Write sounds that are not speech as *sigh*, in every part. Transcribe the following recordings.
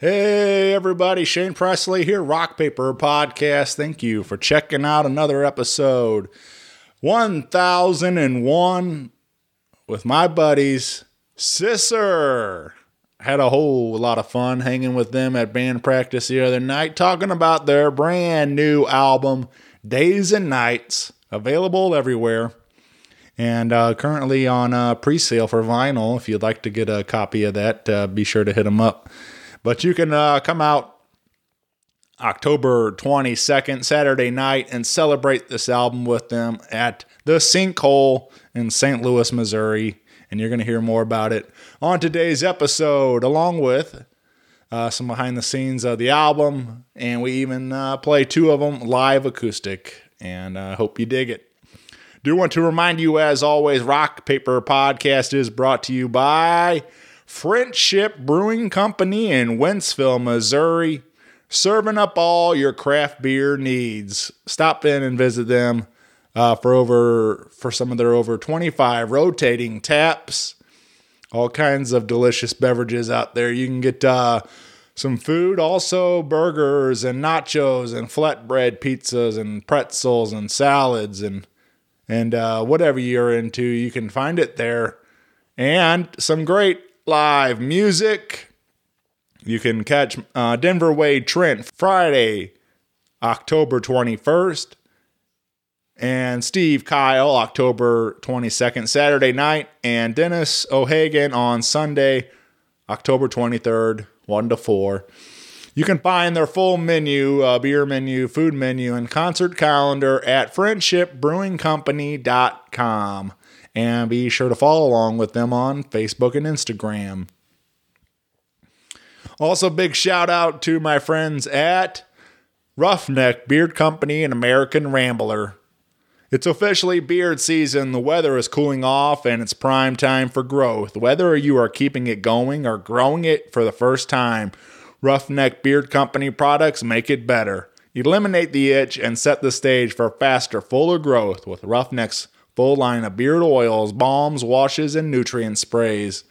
Hey, everybody, Shane Presley here, Rock Paper Podcast. Thank you for checking out another episode 1001 with my buddies, Sisser. Had a whole lot of fun hanging with them at band practice the other night, talking about their brand new album, Days and Nights, available everywhere and uh, currently on uh, pre-sale for vinyl. If you'd like to get a copy of that, uh, be sure to hit them up. But you can uh, come out October 22nd, Saturday night, and celebrate this album with them at the Sinkhole in St. Louis, Missouri. And you're going to hear more about it on today's episode, along with uh, some behind the scenes of the album. And we even uh, play two of them live acoustic. And I hope you dig it. Do want to remind you, as always, Rock Paper Podcast is brought to you by Friendship Brewing Company in Wentzville, Missouri, serving up all your craft beer needs. Stop in and visit them uh, for over for some of their over 25 rotating taps. All kinds of delicious beverages out there. You can get uh, some food, also burgers and nachos and flatbread pizzas and pretzels and salads and and uh, whatever you're into, you can find it there. And some great live music. You can catch uh, Denver Wade Trent Friday, October 21st, and Steve Kyle October 22nd, Saturday night, and Dennis O'Hagan on Sunday, October 23rd, 1 to 4. You can find their full menu, uh, beer menu, food menu, and concert calendar at friendshipbrewingcompany.com. And be sure to follow along with them on Facebook and Instagram. Also, big shout out to my friends at Roughneck Beard Company and American Rambler. It's officially beard season. The weather is cooling off and it's prime time for growth. Whether you are keeping it going or growing it for the first time, Roughneck Beard Company products make it better. Eliminate the itch and set the stage for faster, fuller growth with Roughneck's full line of beard oils, balms, washes, and nutrient sprays.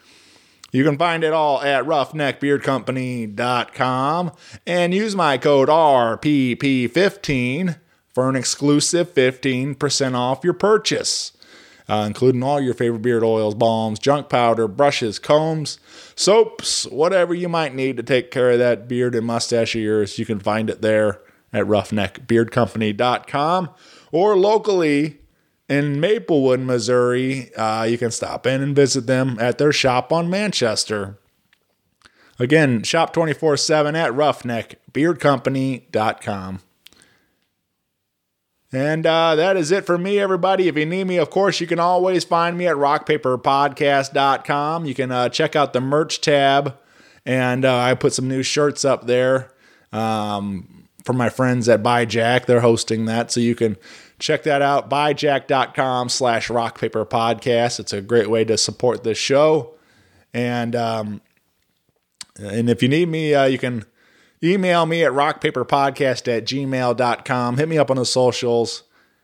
You can find it all at roughneckbeardcompany.com and use my code RPP15 for an exclusive 15% off your purchase uh, including all your favorite beard oils, balms, junk powder, brushes, combs, soaps, whatever you might need to take care of that beard and mustache of yours. You can find it there at roughneckbeardcompany.com or locally in Maplewood, Missouri. Uh, you can stop in and visit them at their shop on Manchester. Again, shop 24 7 at roughneckbeardcompany.com. And uh, that is it for me, everybody. If you need me, of course, you can always find me at rockpaperpodcast.com. You can uh, check out the merch tab, and uh, I put some new shirts up there um, from my friends at Buy Jack. They're hosting that, so you can check that out. Buyjack.com slash rockpaperpodcast. It's a great way to support this show. And um, and if you need me, uh, you can Email me at rockpaperpodcast at gmail.com. Hit me up on the socials.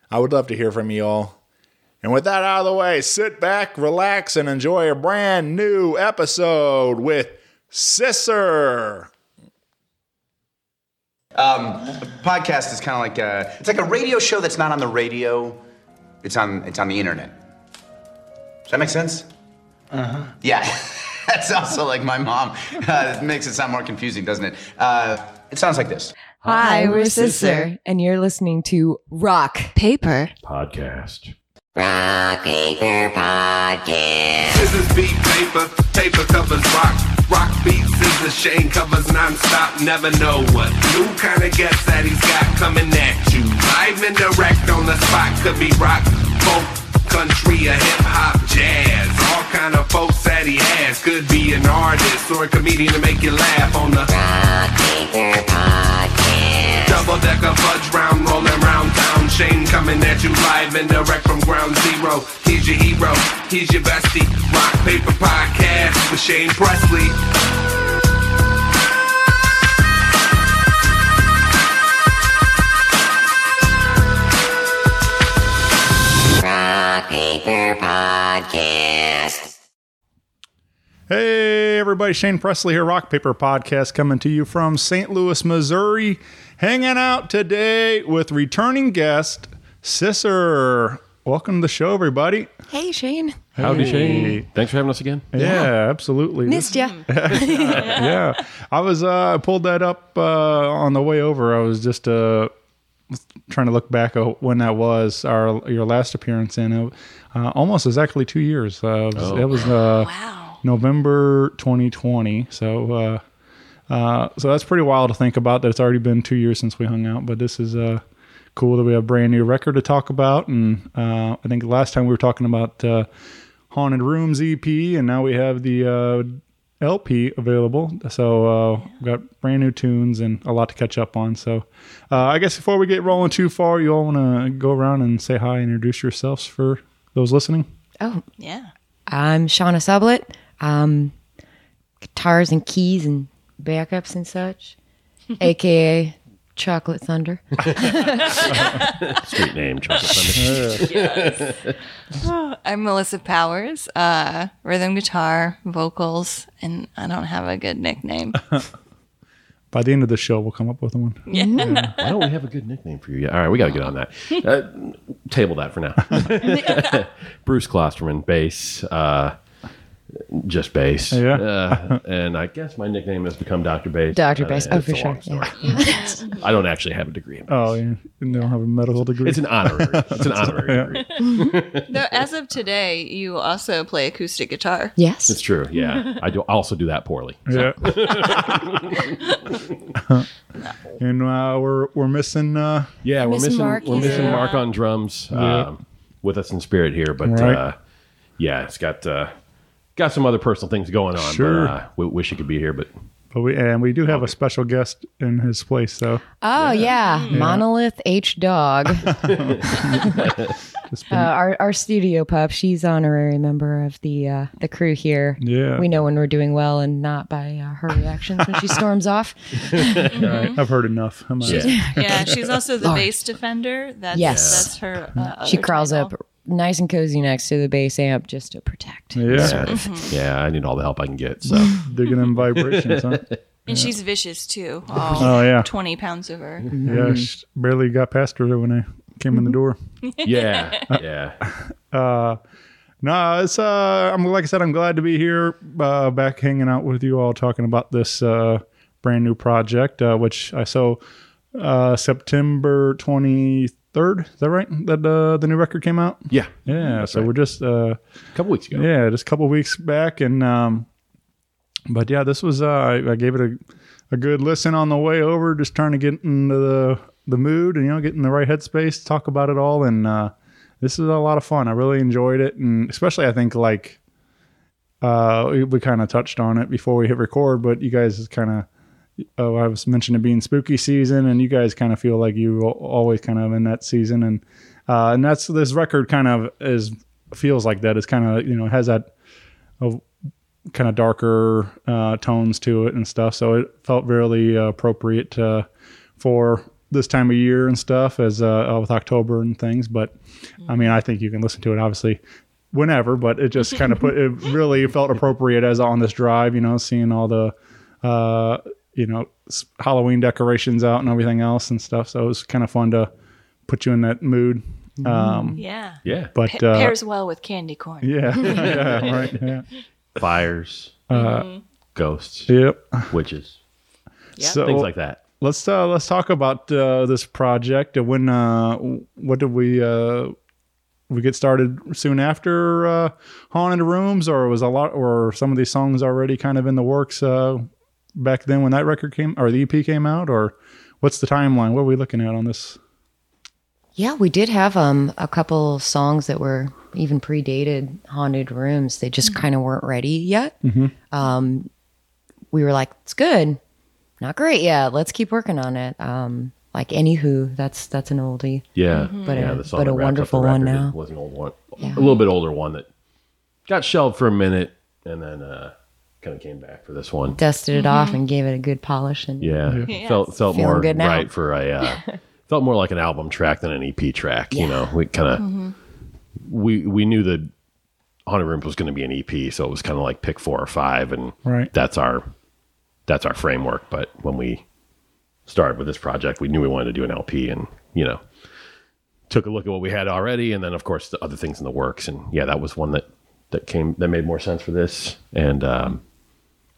I would love to hear from you all. And with that out of the way, sit back, relax, and enjoy a brand new episode with Sisser. Um, podcast is kind of like a, it's like a radio show that's not on the radio. It's on it's on the internet. Does that make sense? Uh huh. Yeah. *laughs* That's also like my mom. Uh, it makes it sound more confusing, doesn't it? Uh, it sounds like this. Hi, we're Sisser, and you're listening to Rock Paper podcast. Rock paper podcast. Scissors beat paper, paper covers rock. Rock beats scissors, Shane covers non-stop. Never know what new kind of guest that he's got coming at you. Live and direct on the spot, could be rock, folk, country, or hip hop, jazz. All kind of folks that he has. Could be an artist or a comedian to make you laugh on the Rock paper podcast. Double decker fudge round, rolling round town. Shane coming at you live and direct from ground zero. He's your hero, he's your bestie. Rock paper podcast with Shane Presley. Rock paper podcast. Hey, everybody. Shane Presley here, Rock Paper Podcast, coming to you from St. Louis, Missouri. Hanging out today with returning guest, Sisser. Welcome to the show, everybody. Hey, Shane. Howdy, Hey. Shane. Thanks for having us again. Yeah, absolutely. Missed ya. *laughs* yeah, I was. Uh, I pulled that up uh, on the way over. I was just uh, trying to look back at when that was our your last appearance in. It, uh, almost exactly two years. Uh, it was, it was uh, November 2020. So. Uh, so that's pretty wild to think about that it's already been two years since we hung out, but this is uh, cool that we have a brand new record to talk about. And uh, I think last time we were talking about uh, Haunted Rooms EP, and now we have the uh, LP available. So uh, we've got brand new tunes and a lot to catch up on. So uh, I guess before we get rolling too far, you all want to go around and say hi, and introduce yourselves for those listening. Oh, Yeah. I'm Shauna Sublett. Um, guitars and keys and backups and such, *laughs* aka Chocolate Thunder. Street name, Chocolate Thunder. *laughs* *laughs* I'm Melissa Powers, uh, rhythm guitar, vocals, and I don't have a good nickname. By the end of the show, we'll come up with one. Why don't we have a good nickname for you? yet? All right, we got to get on that. Uh, table that for now. Bruce Klosterman, bass, uh, just bass. Yeah. Uh, *laughs* and I guess my nickname has become Dr. Bass. Dr. Uh, Bass. it's Oh, for sure. Yeah. *laughs* I don't actually have a degree in bass. Oh, yeah. You don't have a medical degree. It's an honorary. *laughs* It's an honorary degree. Though, as of today, you also play acoustic guitar. Yes. It's true. Yeah, I do also do that poorly. Yeah. and uh, we're we're missing. Uh, Yeah, we're Missing missing Mark, we're missing here. Mark on drums, Yeah. um, with us in spirit here. But Right. uh, yeah, it's got uh, got some other personal things going on. Sure. But, uh, we wish he could be here, but but we and we do have a special guest in his place. though. Oh yeah, Monolith H Dog, *laughs* *laughs* uh, our our studio pup. She's honorary member of the uh, the crew here. Yeah. we know when we're doing well and not by uh, her reactions when she *laughs* storms off. Alright, I've heard enough. I'm out. yeah, Yeah, she's also the bass defender. That's, Yes. that's her. Uh, She other crawls title. up nice and cozy next to the bass amp just to protect. Yeah, *laughs* *laughs* yeah, I need all the help I can get. So *laughs* digging in vibrations, huh? And she's vicious too. Oh yeah, 20 pounds of her. yeah. sh- Barely got past her when I came in the door. yeah, yeah, Uh, No, it's uh, I'm like I said, I'm glad to be here, uh, back hanging out with you all, talking about this uh, brand new project, uh, which I saw uh, September 23rd. Is that right? That uh, the new record came out. yeah. Yeah, so we're just uh, A couple weeks ago. yeah, just a couple weeks back, and um, but yeah, this was uh, I, I gave it a a good listen on the way over, just trying to get into the the mood and you know get in the right headspace, to talk about it all, and uh, this is a lot of fun. I really enjoyed it, and especially I think like uh, we, we kind of touched on it before we hit record, but you guys kind of. Oh, I was mentioning being spooky season, and you guys kind of feel like you always kind of in that season, and uh, and that's this record kind of is feels like that. It's kind of you know has that of kind of darker uh, tones to it and stuff. So it felt really uh, appropriate uh, for this time of year and stuff as uh, with October and things. But I mean, I think you can listen to it obviously whenever, but it just kind of put it really felt appropriate as on this drive. You know, seeing all the uh, you know Halloween decorations out and everything else and stuff. So it was kind of fun to put you in that mood. Um, Yeah. yeah. but Pa- uh, pairs well with candy corn. yeah, *laughs* yeah, right, yeah. Fires, uh, ghosts, Yep. witches, So things like that. let's uh, let's talk about uh, this project. Uh, When uh, what did we uh, we get started soon after uh, haunted rooms, or was a lot, or some of these songs already kind of in the works uh, back then when that record came or the EP came out, or what's the timeline? What are we looking at on this? Yeah, we did have um a couple songs that were even predated haunted rooms. They just kind of weren't ready yet. Um, we were like, it's good, not great yet. Let's keep working on it. Um, like anywho, that's that's an oldie. Yeah, But yeah, a- the song but a that wrapped up the wonderful one now. Was an old one, a little bit older one that got shelved for a minute and then uh, kind of came back for this one. Dusted it off and gave it a good polish. And Yeah, felt felt Feeling more good now. right for a uh, *laughs* felt more like an album track than an EP track. You know, we kind of we we knew that Haunted Rooms was going to be an EP, so it was kind of like pick four or five, and Right. that's our that's our framework. But when we started with this project, we knew we wanted to do an LP, and you know, took a look at what we had already, and then of course the other things in the works, and yeah, that was one that that came that made more sense for this, and um,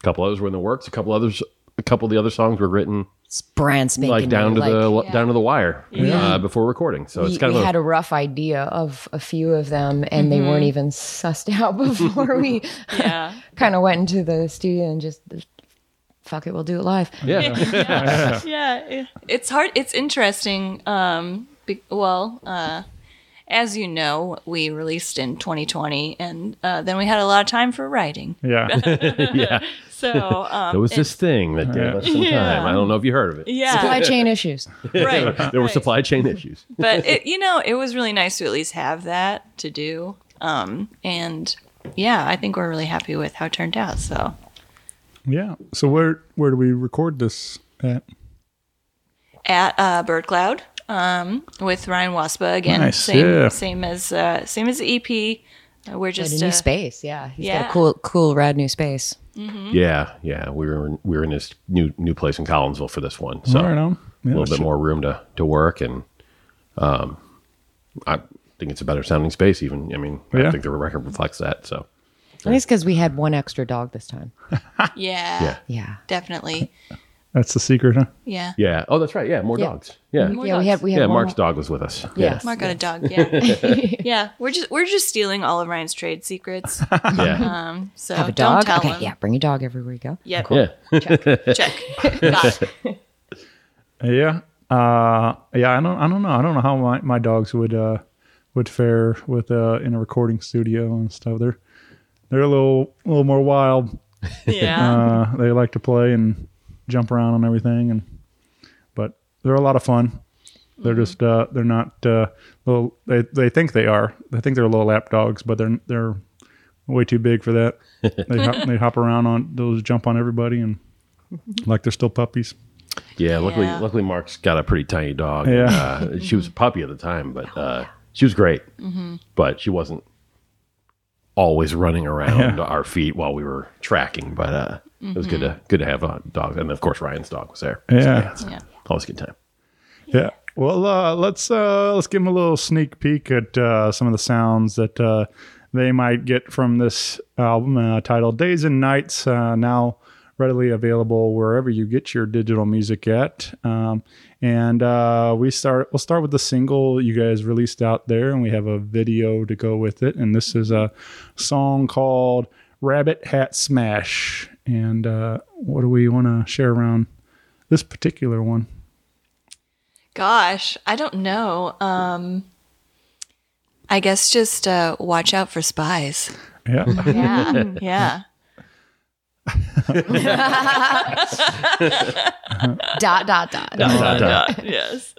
a couple others were in the works. A couple others, a couple of the other songs were written It's brand spanking like down new, to the like, down to the wire uh, before recording. So it's we, kind we of a, had a rough idea of a few of them, and they weren't even sussed out *laughs* before we Yeah. *laughs* kind of went into the studio and just fuck it, we'll do it live. yeah. *laughs* yeah it- it's hard it's interesting um be, well uh as you know we released in 2020 and uh, then we had a lot of time for writing Yeah. yeah. So um There was this thing that gave us some time. I don't know if you heard of it. yeah Supply chain issues. *laughs* right There were supply chain issues. but it, you know it was really nice to at least have that to do um and yeah i think we're really happy with how it turned out so yeah. So where where do we record this at? at uh bird cloud um with ryan Wasoba again Nice, same yeah. same as uh same as the ep we're Got just a new uh, space, yeah. He's got yeah. a cool, cool, rad new space. Yeah, yeah. We were in, we were in this new new place in Collinsville for this one, so right on. a little bit shit. more room to to work, and um, I think it's a better sounding space. Even I mean, Yeah. I think the record reflects that. So I think it's because we had one extra dog this time. *laughs* yeah yeah, Yeah. definitely That's the secret, huh? yeah yeah. Oh, that's right. Yeah, more Yeah. dogs. Yeah, More yeah, we had we had yeah. one Mark's more- dog was with us. Yeah. Mark got a dog. Yeah, *laughs* *laughs* yeah. *laughs* We're just we're just stealing all of Ryan's trade secrets. yeah, Um, so have a don't dog. tell okay, him. yeah, bring your dog everywhere you go. Yep. yeah. Check. Got it. Yeah. Uh, yeah. I don't. I don't know. I don't know how my, my dogs would uh would fare with uh in a recording studio and stuff. They're they're a little a little more wild. Yeah. Uh, they like to play and jump around on everything, and but they're a lot of fun. They're just uh, they're not uh, little. They they think they are. They think they're little lap dogs, but they're they're way too big for that. *laughs* They hop, they hop around on those jump on everybody and *laughs* like they're still puppies. Yeah, luckily, Yeah. luckily, Mark's got a pretty tiny dog. Yeah. uh, she was a puppy at the time, but uh, she was great. But she wasn't always running around our feet while we were tracking. But uh, it was good to good to have a dog, and of course Ryan's dog was there. So, Yeah. it's Yeah. always a good time. Yeah. Well, uh, let's uh, let's give them a little sneak peek at uh, some of the sounds that uh, they might get from this album uh, titled "Days and Nights." Uh, now readily available wherever you get your digital music at. Um, and uh, we start. We'll start with the single you guys released out there, and we have a video to go with it. And this is a song called "Rabbit Hat Smash." And uh, what do we want to share around this particular one? Gosh, I don't know. Um, I guess just uh, watch out for spies. Yeah. *laughs* Yeah. yeah. *laughs* Dot dot dot. Dot, dot. dot. *laughs* yes.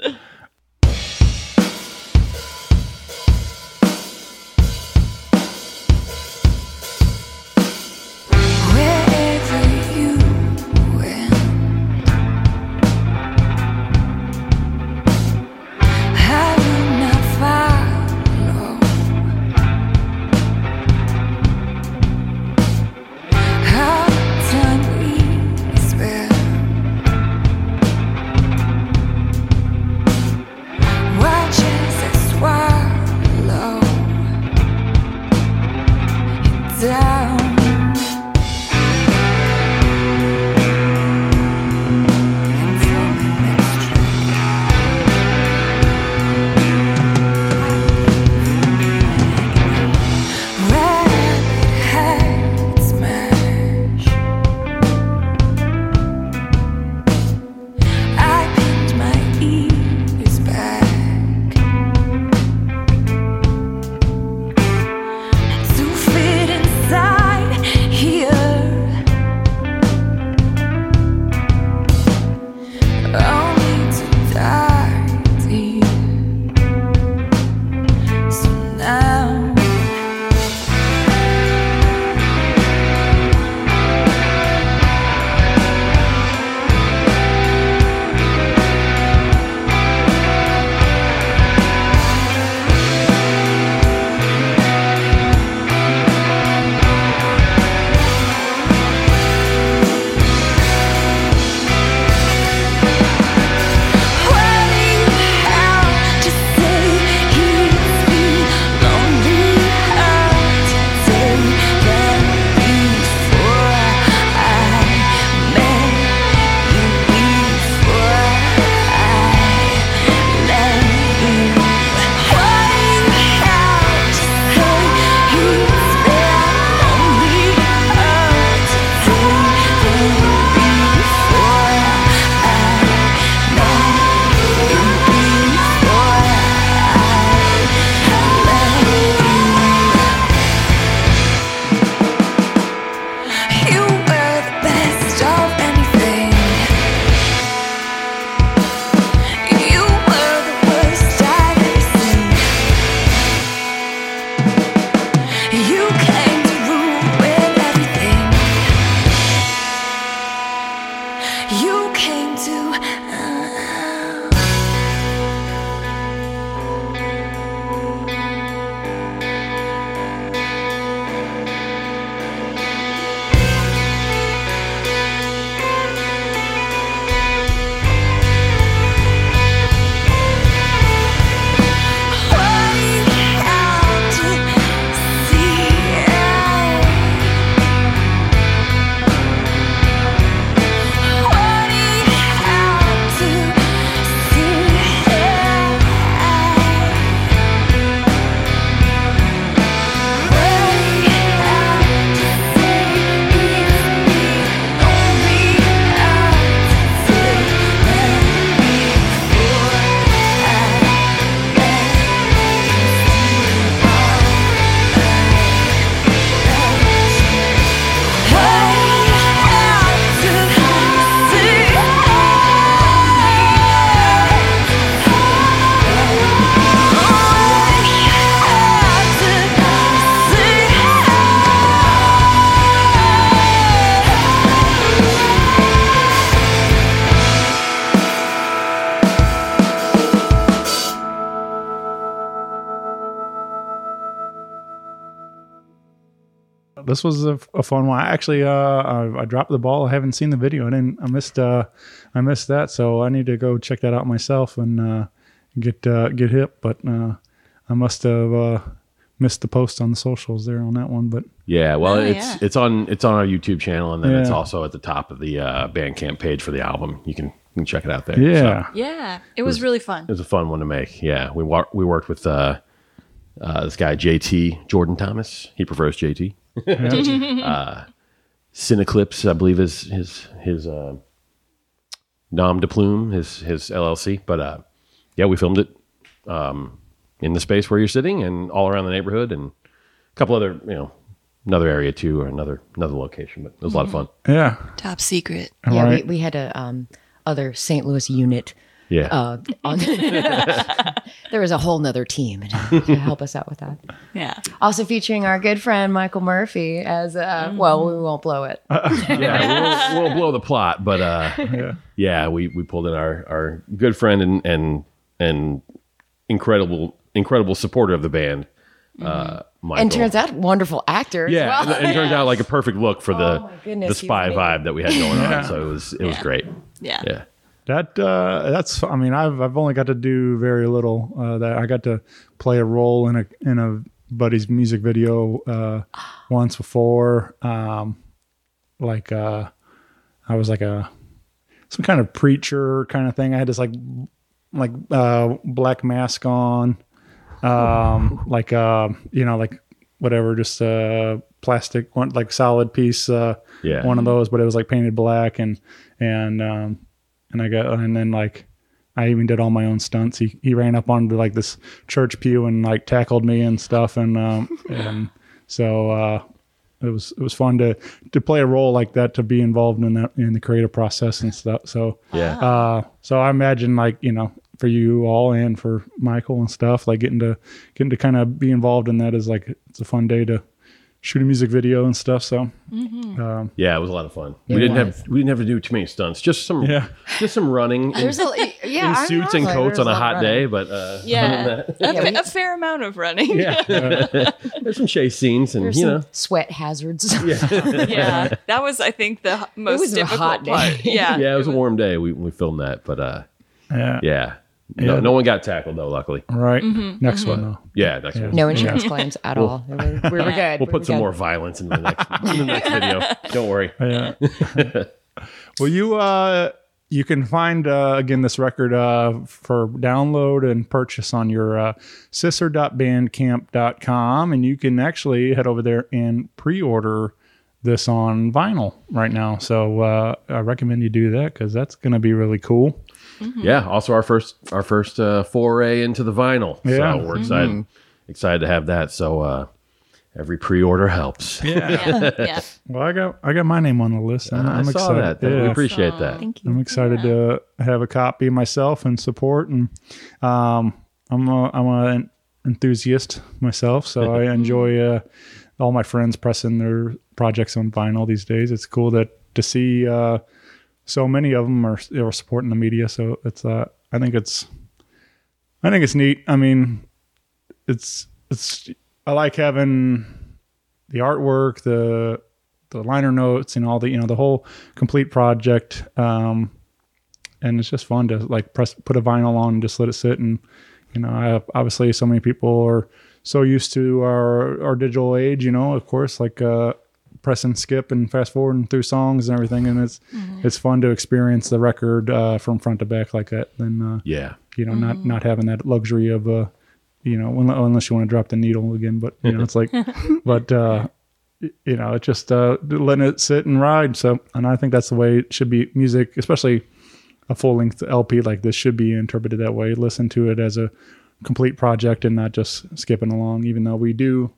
This was a, a fun one. I actually, uh, I, I dropped the ball. I haven't seen the video. I didn't. I missed. Uh, I missed that. So I need to go check that out myself and uh, get uh, get hip. But uh, I must have uh, missed the post on the socials there on that one. But Yeah, well, Oh, it's yeah. it's on it's on our YouTube channel, and then it's also at the top of the uh, Bandcamp page for the album. You can you can check it out there. yeah, So, Yeah, it was really fun. it was a fun one to make. Yeah, we wa- we worked with uh, uh, this guy JT Jordan Thomas. He prefers JT. *laughs* uh, Cineclips, I believe, is his his uh, nom de plume, his his LLC. But uh, yeah, we filmed it um, in the space where you're sitting, and all around the neighborhood, and a couple other you know another area too, or another another location. But it was a lot of fun. yeah. Top secret. Yeah, right. we, we had a um, other St. Louis unit. Yeah, Uh, on *laughs* there was a whole nother team to help us out with that. Yeah. Also featuring our good friend Michael Murphy as uh, well. We won't blow it. *laughs* yeah, we'll, we'll blow the plot, but uh, yeah. we we pulled in our our good friend and and and incredible incredible supporter of the band, uh, Michael. and turns out wonderful actor. as yeah, well. and, and it turns out like a perfect look for the Oh my goodness, the spy vibe that we had going on. So it was it was great. Yeah. Yeah, That uh, that's. I mean, I've I've only got to do very little. Uh, that I got to play a role in a in a buddy's music video uh, once before. Um, like uh, I was like a some kind of preacher kind of thing. I had this like like uh, black mask on, um, *laughs* like uh, you know, like whatever, just uh, plastic one, like solid piece. Uh, Yeah. one of those, but it was like painted black and and um, and I got and then like I even did all my own stunts. He he ran up onto like this church pew and like tackled me and stuff and um *laughs* and so uh it was it was fun to to play a role like that to be involved in that in the creative process and stuff. So yeah. uh so I imagine like you know for you all and for Michael and stuff like getting to getting to kind of be involved in that is like it's a fun day to shoot a music video and stuff. So um, Yeah, it was a lot of fun. we didn't was. have we didn't have to do too many stunts. Just some Yeah. just some running in, There's a yeah, in suits and coats on a hot of day, but uh, Yeah. A, Yeah, a fair amount of running. *laughs* yeah, there's some chase scenes and There's you some know sweat hazards. *laughs* *laughs* Yeah. That was, I think, the h- most was a difficult hot day. part. Yeah. yeah, it was a warm day. We we filmed that, but uh, yeah. yeah, no, Yeah. no one got tackled though. Luckily, Right. Mm-hmm, Next one though. yeah. Next one. no insurance claims at all. We were, we were *laughs* good. We'll We put were some good. more violence in the next in the next video. Don't worry. *laughs* Yeah. *laughs* well, you uh, you can find uh, again this record uh, for download and purchase on your uh, sister.bandcamp.com, and you can actually head over there and pre-order this on vinyl right now. So uh, I recommend you do that because that's going to be really cool. Yeah. Also, our first our first uh, foray into the vinyl. Yeah. So we're excited excited to have that. So uh, every pre-order helps. Yeah. yeah. *laughs* Well, I got I got my name on the list. I'm, I I'm saw excited. that. We Yeah. appreciate that. Thank you. I'm excited to have a copy myself and support. And um, I'm a, I'm an enthusiast myself, so I *laughs* enjoy uh, all my friends pressing their projects on vinyl these days. It's cool that to see uh, so many of them are, are supporting the media. So it's uh, I think it's I think it's neat. I mean, it's it's I like having the artwork, the the liner notes, and all the you know the whole complete project. Um, and it's just fun to like press put a vinyl on and just let it sit. And you know, I obviously so many people are so used to our our digital age. You know, of course, like uh, press and skip and fast forwarding through songs and everything. And it's it's fun to experience the record uh, from front to back like that. Then uh, Yeah. you know, not not having that luxury of uh, you know, un- unless you want to drop the needle again. But you know, it's like, *laughs* *laughs* but uh, you know, it's just uh, letting it sit and ride. So, and I think that's the way it should be. Music, especially a full length LP like this, should be interpreted that way. Listen to it as a complete project and not just skipping along. Even though we do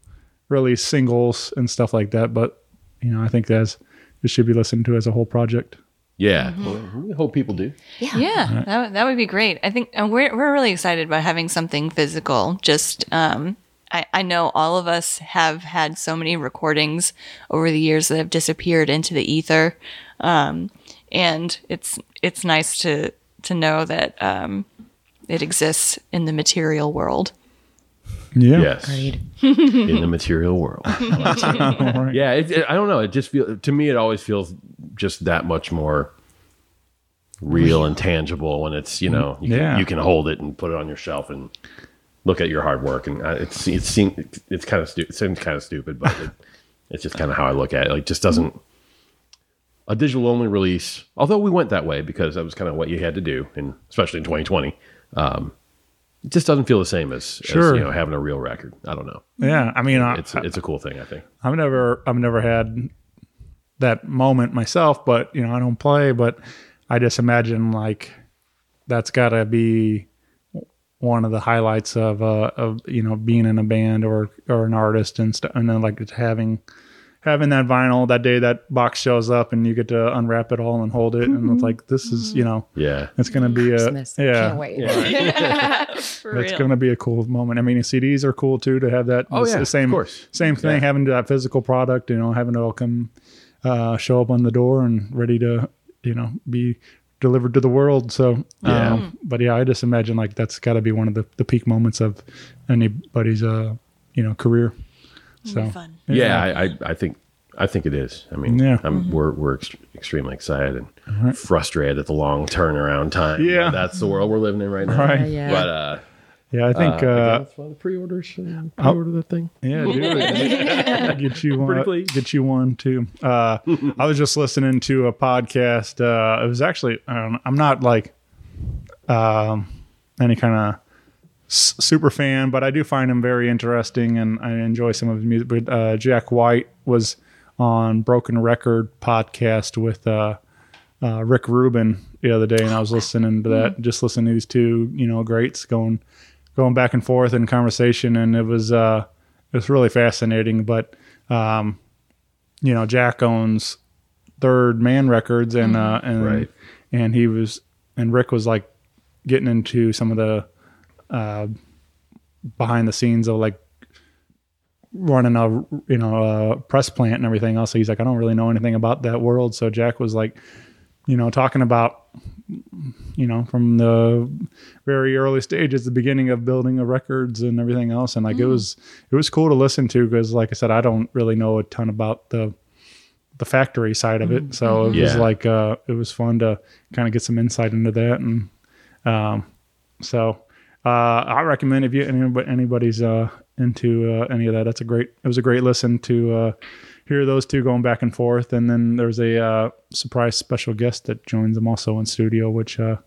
release singles and stuff like that, but you know, I think that's it should be listened to as a whole project. Yeah. Well, we hope people do. Yeah, yeah, that, would- that would be great. I think and we're we're really excited about having something physical. Just um, I I know all of us have had so many recordings over the years that have disappeared into the ether, um, and it's it's nice to to know that um, it exists in the material world. Yeah. Yes. *laughs* In the material world. *laughs* Yeah. It, it- I don't know. It just feels, to me, it always feels just that much more real and tangible when it's, you know, you, Yeah. can, you can hold it and put it on your shelf and look at your hard work. And I- it's, it's, seem- it's kind of, stu- it seems kind of stupid, but it, *laughs* it's just kind of how I look at it. Like, just doesn't, a digital only release, although we went that way because that was kind of what you had to do, and especially in 2020, um, it just doesn't feel the same as, Sure. as you know having a real record. I don't know. Yeah. I mean, I, It's it's a cool thing, I think. I've never I've never had that moment myself, but you know, I don't play, but I just imagine like that's got to be one of the highlights of uh of you know being in a band or or an artist and stuff and then like it's having having that vinyl that day that box shows up and you get to unwrap it all and hold it and it's like this is you know Yeah. it's gonna be a yeah Can't wait. *laughs* For *laughs* it's going to be a cool moment. I mean, CDs are cool too to have that. Oh, it's yeah, the of same course. same thing. Yeah. Having that physical product, you know, having it all come uh, show up on the door and ready to, you know, be delivered to the world. So, Yeah. um, but yeah, I just imagine like that's got to be one of the, the peak moments of anybody's, uh, you know, career. So, fun. Yeah, I, I, I think I think it is. I mean, Yeah. I'm, we're we're ext- extremely excited and frustrated at the long turnaround time. Yeah. but that's the world we're living in right now. Right. Yeah. But uh, yeah, I think, uh, uh, that's why the pre-orders and pre-order the thing. Yeah, do it. *laughs* get you one. Pretty please. Get you one too. Uh, I was just listening to a podcast. Uh, it was actually um, I'm not like um, any kind of s- super fan, but I do find him very interesting, and I enjoy some of his music. But uh, Jack White was on Broken Record podcast with uh, uh, Rick Rubin the other day, and I was listening to that. Just listening to these two, you know, greats going going back and forth in conversation, and it was uh, it was really fascinating. But um, you know, Jack owns Third Man Records, and uh, and Right. and he was and Rick was like getting into some of the uh, behind the scenes of like running a you know a press plant and everything else. So he's like, I don't really know anything about that world. So Jack was like, you know, talking about you know from the very early stages, the beginning of building of records and everything else, and like it was it was cool to listen to because, like I said, I don't really know a ton about the the factory side of it. So it was like uh, it was fun to kind of get some insight into that, and um, so uh, I recommend if you anybody, anybody's uh, into uh, any of that, that's a great. It was a great listen to uh, hear those two going back and forth, and then there's a uh, surprise special guest that joins them also in studio, which uh,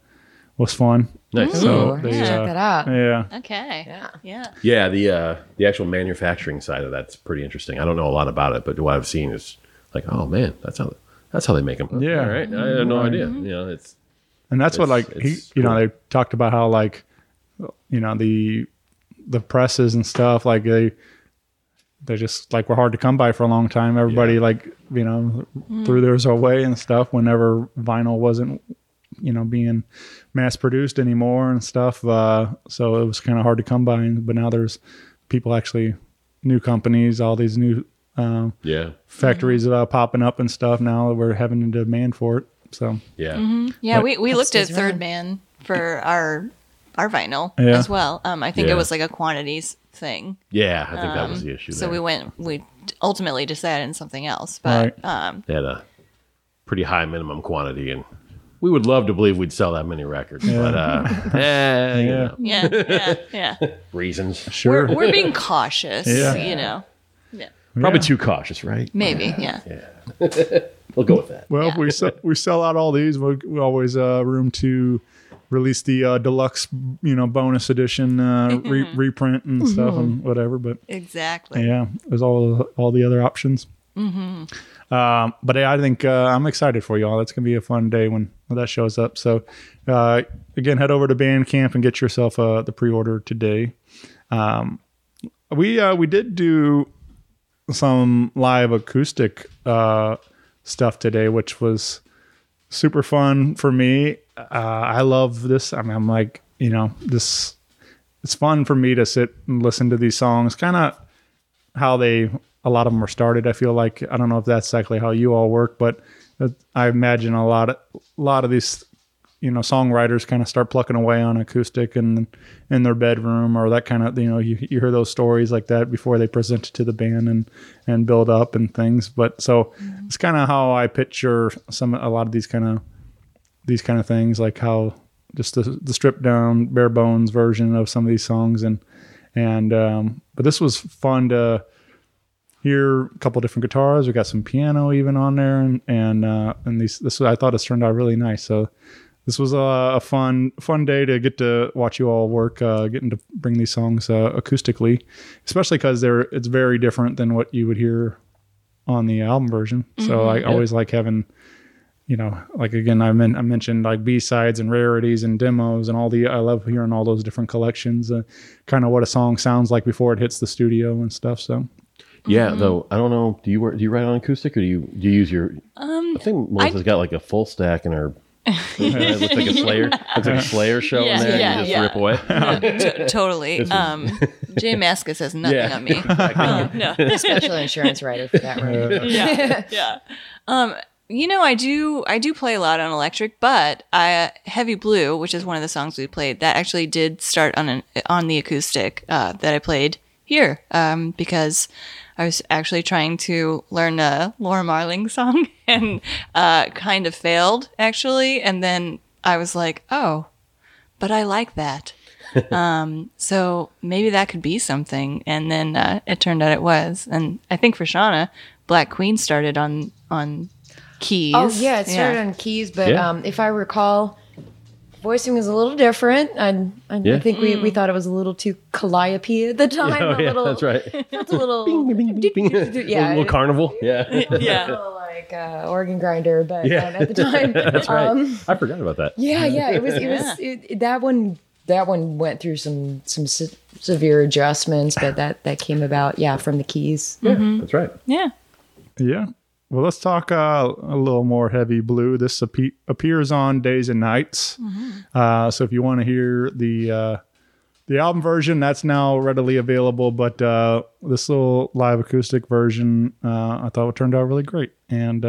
was fun. Nice. So they, check uh, that out. Yeah, Okay. Yeah. Yeah. Yeah, the uh, the actual manufacturing side of that's pretty interesting. I don't know a lot about it, but what I've seen is like, oh man, that's how that's how they make them. Yeah. All right. I had no idea. You know, it's and that's what like he, it's you know, cool. they talked about how like, you know, the the presses and stuff like they they just like were hard to come by for a long time. Everybody Yeah. like you know threw theirs away and stuff whenever vinyl wasn't you know being mass produced anymore and stuff. Uh, so it was kind of hard to come by. But now there's people actually new companies, all these new um, yeah. factories uh, popping up and stuff now that we're having a demand for it. So Yeah. Yeah, we, we looked at Third. Man for our our vinyl Yeah. as well. Um, I think Yeah. it was like a quantities thing. Yeah, I think that was the issue. So there. we went. We ultimately decided on something else, but Right. um, they had a pretty high minimum quantity, and we would love to believe we'd sell that many records, but uh, *laughs* eh, you Yeah. know, yeah, yeah, yeah. *laughs* reasons. sure. We're, we're being cautious. Yeah. You know, yeah, Probably Yeah. too cautious, right? maybe. Yeah. *laughs* We'll go with that. Well, if we sell, we sell out all these, we we always uh, room to release the uh, deluxe, you know, bonus edition uh, re- reprint and stuff and whatever. But Exactly. yeah, there's all all the other options. Um, but I think uh, I'm excited for y'all. That's gonna be a fun day when, that shows up. So uh, again, head over to Bandcamp and get yourself uh, the pre-order today. Um, we uh, we did do some live acoustic uh, stuff today, which was super fun for me. Uh, I love this. I mean, I'm like, you know, this. It's fun for me to sit and listen to these songs, kind of how they a lot of them are started. I feel like I don't know if that's exactly how you all work, but uh, I imagine a lot of a lot of these you know songwriters kind of start plucking away on acoustic and in their bedroom or that kind of you know you, you hear those stories like that before they present it to the band and and build up and things. But so it's kind of how i picture some a lot of these kind of these kind of things like how just the, the stripped down bare bones version of some of these songs. And and um but this was fun to hear a couple different guitars. We got some piano even on there and and uh and these this i thought it's turned out really nice. So this was a, a fun fun day to get to watch you all work uh, getting to bring these songs uh, acoustically especially because they're it's very different than what you would hear on the album version so i always like having you know like again i, men- I mentioned like b-sides and rarities and demos and all the i love hearing all those different collections uh, kind of what a song sounds like before it hits the studio and stuff so Yeah, though I don't know. Do you work, do you write on acoustic or do you do you use your? Um, I think Melissa's got like a full stack in her. *laughs* it looks like a *laughs* Slayer. Looks like a Slayer show Yeah, in there. yeah, you just yeah. rip away. *laughs* T- totally. Um, J Mascis has nothing Yeah. on me. Uh, no. Special insurance writer for that room. yeah, yeah. Um, you know, I do, I do play a lot on electric, but I Heavy Blue, which is one of the songs we played, that actually did start on an on the acoustic uh, that I played here um, because I was actually trying to learn a Laura Marling song *laughs* and uh, kind of failed actually, and then I was like, oh, but I like that. *laughs* um, so maybe that could be something. And then uh, it turned out it was. And I think for Shauna, Black Queen started on on keys. Oh yeah, it started on keys, but Yeah. um, if I recall, voicing was a little different. I, I, Yeah. I think we, we thought it was a little too calliope at the *laughs* time. Oh a yeah, little, that's right. *laughs* It's a little, yeah, a little carnival. Yeah, yeah. little like uh, organ grinder, but Yeah. um, at the time, *laughs* that's right. um, I forgot about that. yeah, yeah, it was, it was it, that one. That one went through some some se- severe adjustments, but that that came about, yeah, from the keys. Yeah, That's right. Yeah. Yeah. Well, let's talk uh, a little more heavy blue. This appe- appears on Days and Nights. Uh, so if you want to hear the uh, the album version, that's now readily available. But uh, this little live acoustic version, uh, I thought it turned out really great. And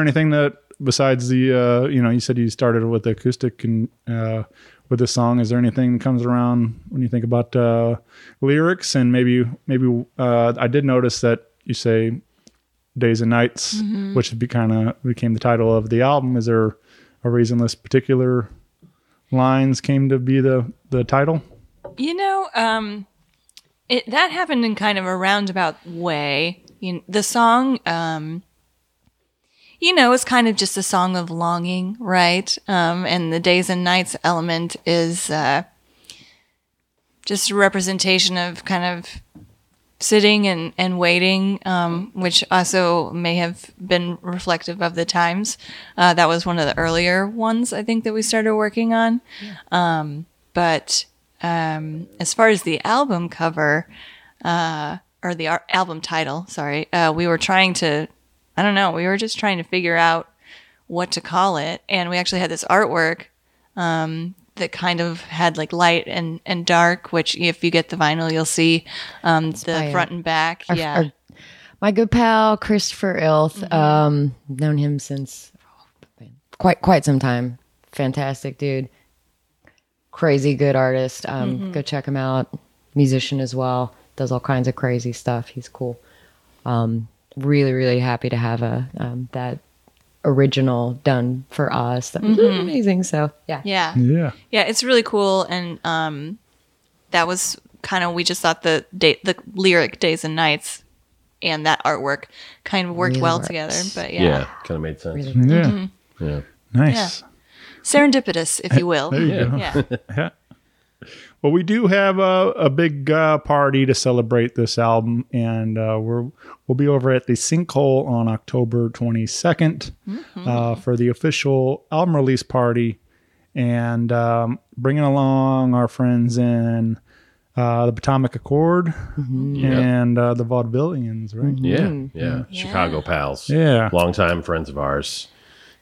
there anything that besides the uh, you know you said you started with the acoustic and uh, with this song? Is there anything that comes around when you think about uh, lyrics and maybe maybe uh, I did notice that you say days and nights, which be kind of became the title of the album. Is there a reason this particular lines came to be the the title? You know, um, it that happened in kind of a roundabout way. You know, the song, um, you know, is kind of just a song of longing, right? Um, and the days and nights element is uh, just a representation of kind of sitting and, and waiting, um, which also may have been reflective of the times. Uh, that was one of the earlier ones I think that we started working on. Um, but um, as far as the album cover, uh, or the ar- album title, sorry, uh, we were trying to, I don't know, we were just trying to figure out what to call it. And we actually had this artwork um, that kind of had like light and, and dark, which if you get the vinyl, you'll see um, the front and back. Our- yeah. our- my good pal Christopher Ilth, um, known him since quite quite some time. Fantastic dude, crazy good artist. Um, Go check him out. Musician as well. Does all kinds of crazy stuff. He's cool. Um, really really happy to have a um, that original done for us. That was amazing. So yeah, yeah. Yeah. Yeah, it's really cool, and um, that was kind of we just thought the date, the lyric "Days and Nights" and that artwork kind of worked Really well works. together. But Yeah, yeah, kind of made sense. Really Yeah. Yeah. Nice. serendipitous, if you will. There you go. Yeah, *laughs* Yeah. Well, we do have a, a big uh, party to celebrate this album, and uh, we're we'll be over at the Sinkhole on October 22nd uh, for the official album release party, and um, bringing along our friends in uh, the Potomac Accord and uh, the Vaudevillians, right? Yeah, yeah. Chicago pals. Yeah. Longtime friends of ours,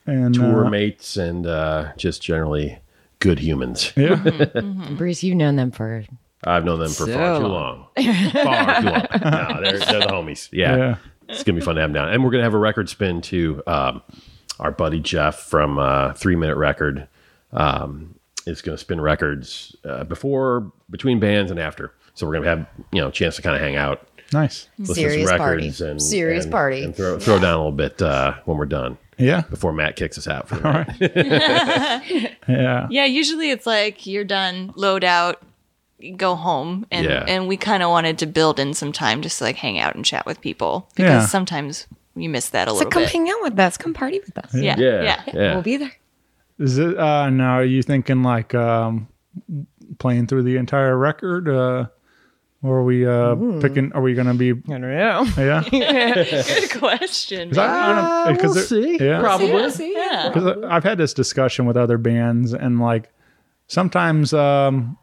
And tour uh, mates, and uh, just generally good humans. yeah, *laughs* Bruce, you've known them for I've known them for So far too long. *laughs* far too long. No, they're, they're the homies. Yeah. Yeah. It's going to be fun to have them down. And we're going to have a record spin too. Um, our buddy Jeff from uh, Three Minute Record um, is going to spin records uh, before, between bands, and after. So we're going to have you know a chance to kind of hang out, nice. listen Serious to some party. records, and Serious and- party. and throw throw down a little bit uh, when we're done Yeah, before Matt kicks us out. For the night. *laughs* *laughs* yeah, yeah. Usually it's like you're done, load out, go home, and Yeah. and we kind of wanted to build in some time just to like hang out and chat with people because Yeah. sometimes you miss that a little bit. So little come bit. hang out with us. Come party with us. Yeah, Yeah, yeah, yeah. We'll be there. Is it uh now are you thinking like um playing through the entire record? Uh or are we uh picking are we gonna be I don't know. *laughs* yeah? *laughs* Good *laughs* question. 'Cause I- I don't- 'cause we'll there- see. Yeah. Probably. yeah. Because I've had this discussion with other bands and like sometimes um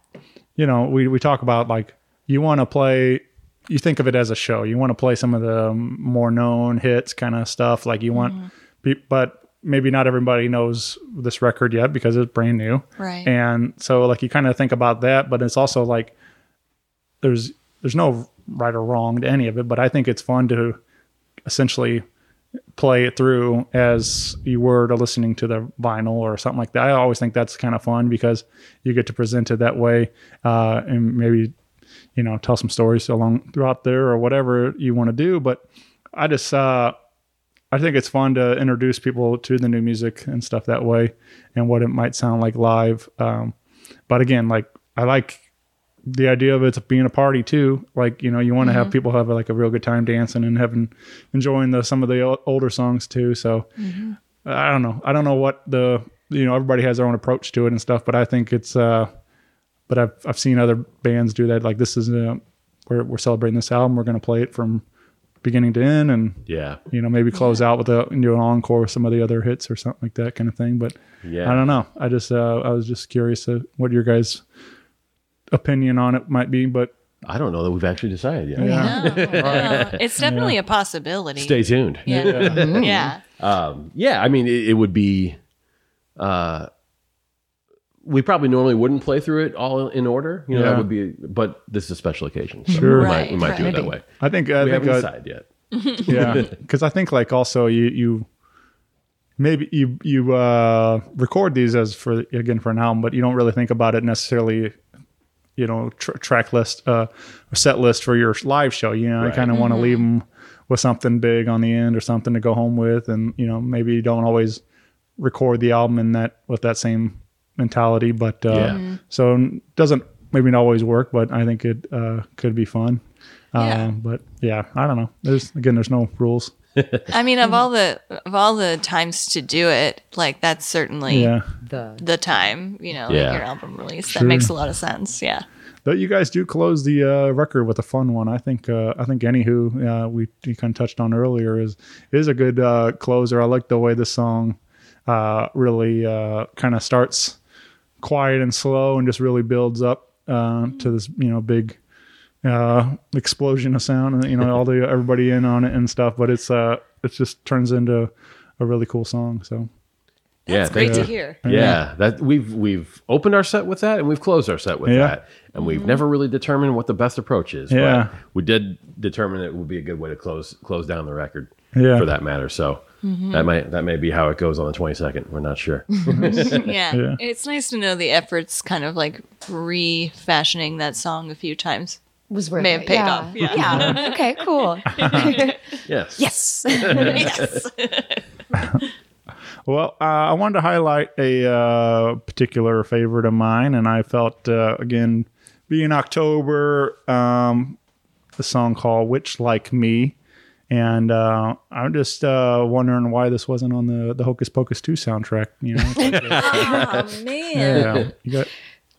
you know, we we talk about like you want to play you think of it as a show. You want to play some of the more known hits kind of stuff like you want pe- but maybe not everybody knows this record yet because it's brand new. Right. And so like you kind of think about that, but it's also like there's there's no right or wrong to any of it, but I think it's fun to essentially play it through as you were to listening to the vinyl or something like that. I always think that's kind of fun because you get to present it that way uh, and maybe you know tell some stories along throughout there or whatever you want to do. But I just uh, I think it's fun to introduce people to the new music and stuff that way and what it might sound like live. Um, but again, like I like the idea of it being a party too. Like you know, you want to have people have like a real good time dancing and having enjoying the some of the older songs too. So I don't know. I don't know what the you know everybody has their own approach to it and stuff, but I think it's. uh But I've I've seen other bands do that. Like this is uh, we're we're celebrating this album. We're going to play it from beginning to end and Yeah. you know maybe close out with a do an encore with some of the other hits or something like that kind of thing. But Yeah. I don't know. I just uh, I was just curious uh, what your guys' opinion on it might be. But I don't know that we've actually decided yet. yeah, No, *laughs* no. It's definitely a possibility. Stay tuned. Yeah. Yeah. Um, yeah, I mean, it, it would be. Uh, we probably normally wouldn't play through it all in order. You know, Yeah. that would be. But this is a special occasion. So Sure. we might, we might Right, do it that way. I think I we think haven't uh, decided yet. *laughs* yeah, because I think like also you you maybe you you uh, record these as for again for an album, but you don't really think about it necessarily. You know, tr- track list, uh, or set list for your live show. You know, I Right. kind of want to leave them with something big on the end or something to go home with, and you know, maybe you don't always record the album in that with that same mentality. But uh, Yeah. so it doesn't maybe not always work, but I think it uh, could be fun. Yeah. Um, but yeah, I don't know. There's again, there's no rules. I mean, of all the of all the times to do it, like that's certainly Yeah. The the time. You know, Yeah. like your album release. Sure. That makes a lot of sense. Yeah. But you guys do close the uh, record with a fun one. I think. Uh, I think anywho, uh, we, we kind of touched on earlier is is a good uh, closer. I like the way the song uh, really uh, kind of starts quiet and slow and just really builds up uh, to this you know big uh, explosion of sound and you know all the everybody in on it and stuff. But it's uh it just turns into a really cool song. So yeah, It's great thank to hear. Yeah, that we've we've opened our set with that, and we've closed our set with Yeah. that, and we've never really determined what the best approach is. Yeah. but we did determine it would be a good way to close close down the record. Yeah. for that matter. So that might that may be how it goes on the twenty second. We're not sure. *laughs* Yeah. Yeah. It's nice to know the efforts kind of like refashioning that song a few times. Was worth May have it. paid yeah. off, yeah. Yeah. *laughs* okay. Cool. yes. *laughs* yes. yes. *laughs* Well, uh, I wanted to highlight a uh, particular favorite of mine, and I felt uh, again, being October, um, the song called "Witch Like Me," and uh, I'm just uh, wondering why this wasn't on the the Hocus Pocus two soundtrack. You know, oh man. yeah, you got,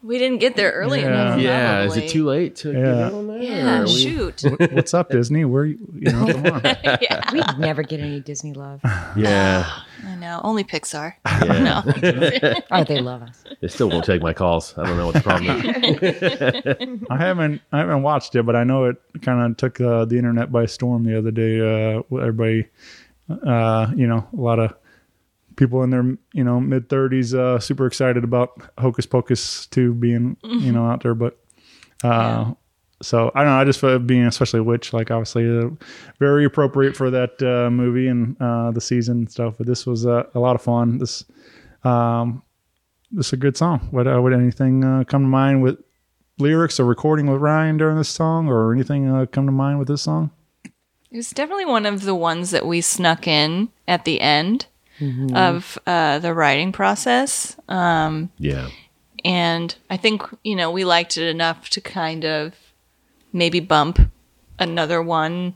We didn't get there early Yeah. enough. Yeah, is it too late to get Yeah. out on that? Yeah, we- shoot. what's up, Disney? Where you, you know, come on. *laughs* yeah. we never get any Disney love. *laughs* Yeah, I know. Only Pixar. *laughs* yeah. No. Oh, they love us. They still won't take my calls. I don't know what the problem is. I haven't I haven't watched it, but I know it kind of took uh, the internet by storm the other day. Uh, everybody, uh, you know, a lot of people in their you know mid thirties, uh, super excited about Hocus Pocus two being you know out there. But uh, so I don't know. I just felt being especially a witch, like obviously uh, very appropriate for that uh, movie and uh, the season and stuff. But this was uh, a lot of fun. This um, this is a good song. What uh, would anything uh, come to mind with lyrics or recording with Ryan during this song, or anything uh, come to mind with this song? It was definitely one of the ones that we snuck in at the end of uh, the writing process. Um, Yeah, and I think, you know, we liked it enough to kind of maybe bump another one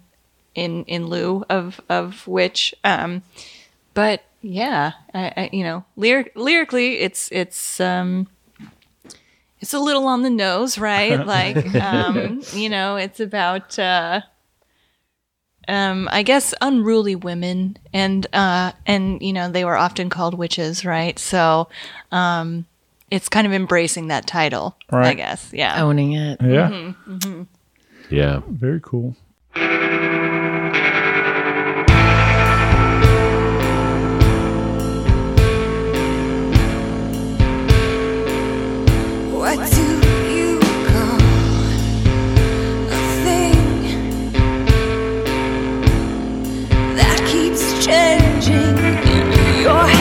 in in lieu of of which um but yeah I, I you know lyric, lyrically it's it's um it's a little on the nose right *laughs* like um you know it's about uh um i guess unruly women and uh and you know they were often called witches right so um it's kind of embracing that title right. i guess yeah Owning it. Yeah, yeah. very cool. Your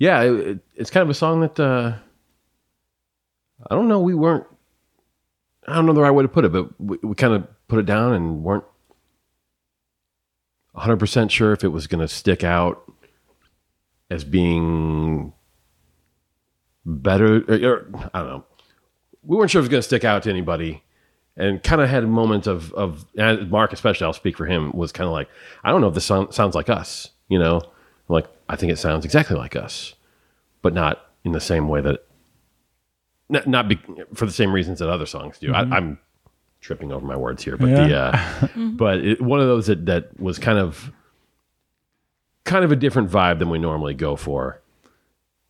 yeah, it, it- it's kind of a song that uh, I don't know. We weren't. I don't know the right way to put it, but we, we kind of put it down and weren't 100 percent sure if it was going to stick out as being better. Or, or- I don't know. We weren't sure if it was going to stick out to anybody, and kind of had moments of of Mark, especially. I'll speak for him. Was kind of like, I don't know if this sound, sounds like us. You know, like I think it sounds exactly like us but not in the same way that not, not be, for the same reasons that other songs do. I, mm-hmm. I'm tripping over my words here, but the uh, *laughs* mm-hmm. but it, one of those that that was kind of kind of a different vibe than we normally go for.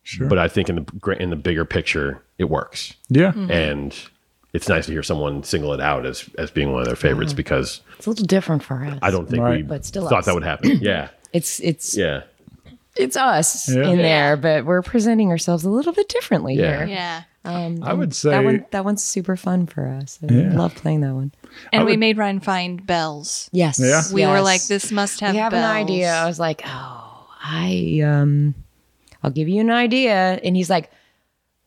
Sure. But I think in the in the bigger picture, it works, yeah. Mm-hmm. and it's nice to hear someone single it out as as being one of their favorites because It's a little different for us. I don't think Right. we But still thought us. that would happen. *clears throat* Yeah, It's it's yeah, it's us Yeah. in Yeah. there, but we're presenting ourselves a little bit differently Yeah. here. Yeah. I would say That one that one's super fun for us. I Yeah. love playing that one. And we made Ryan find bells. Yes. Yeah. We were like, this must have We have bells. an idea. I was like, oh, I um, I'll give you an idea, and he's like,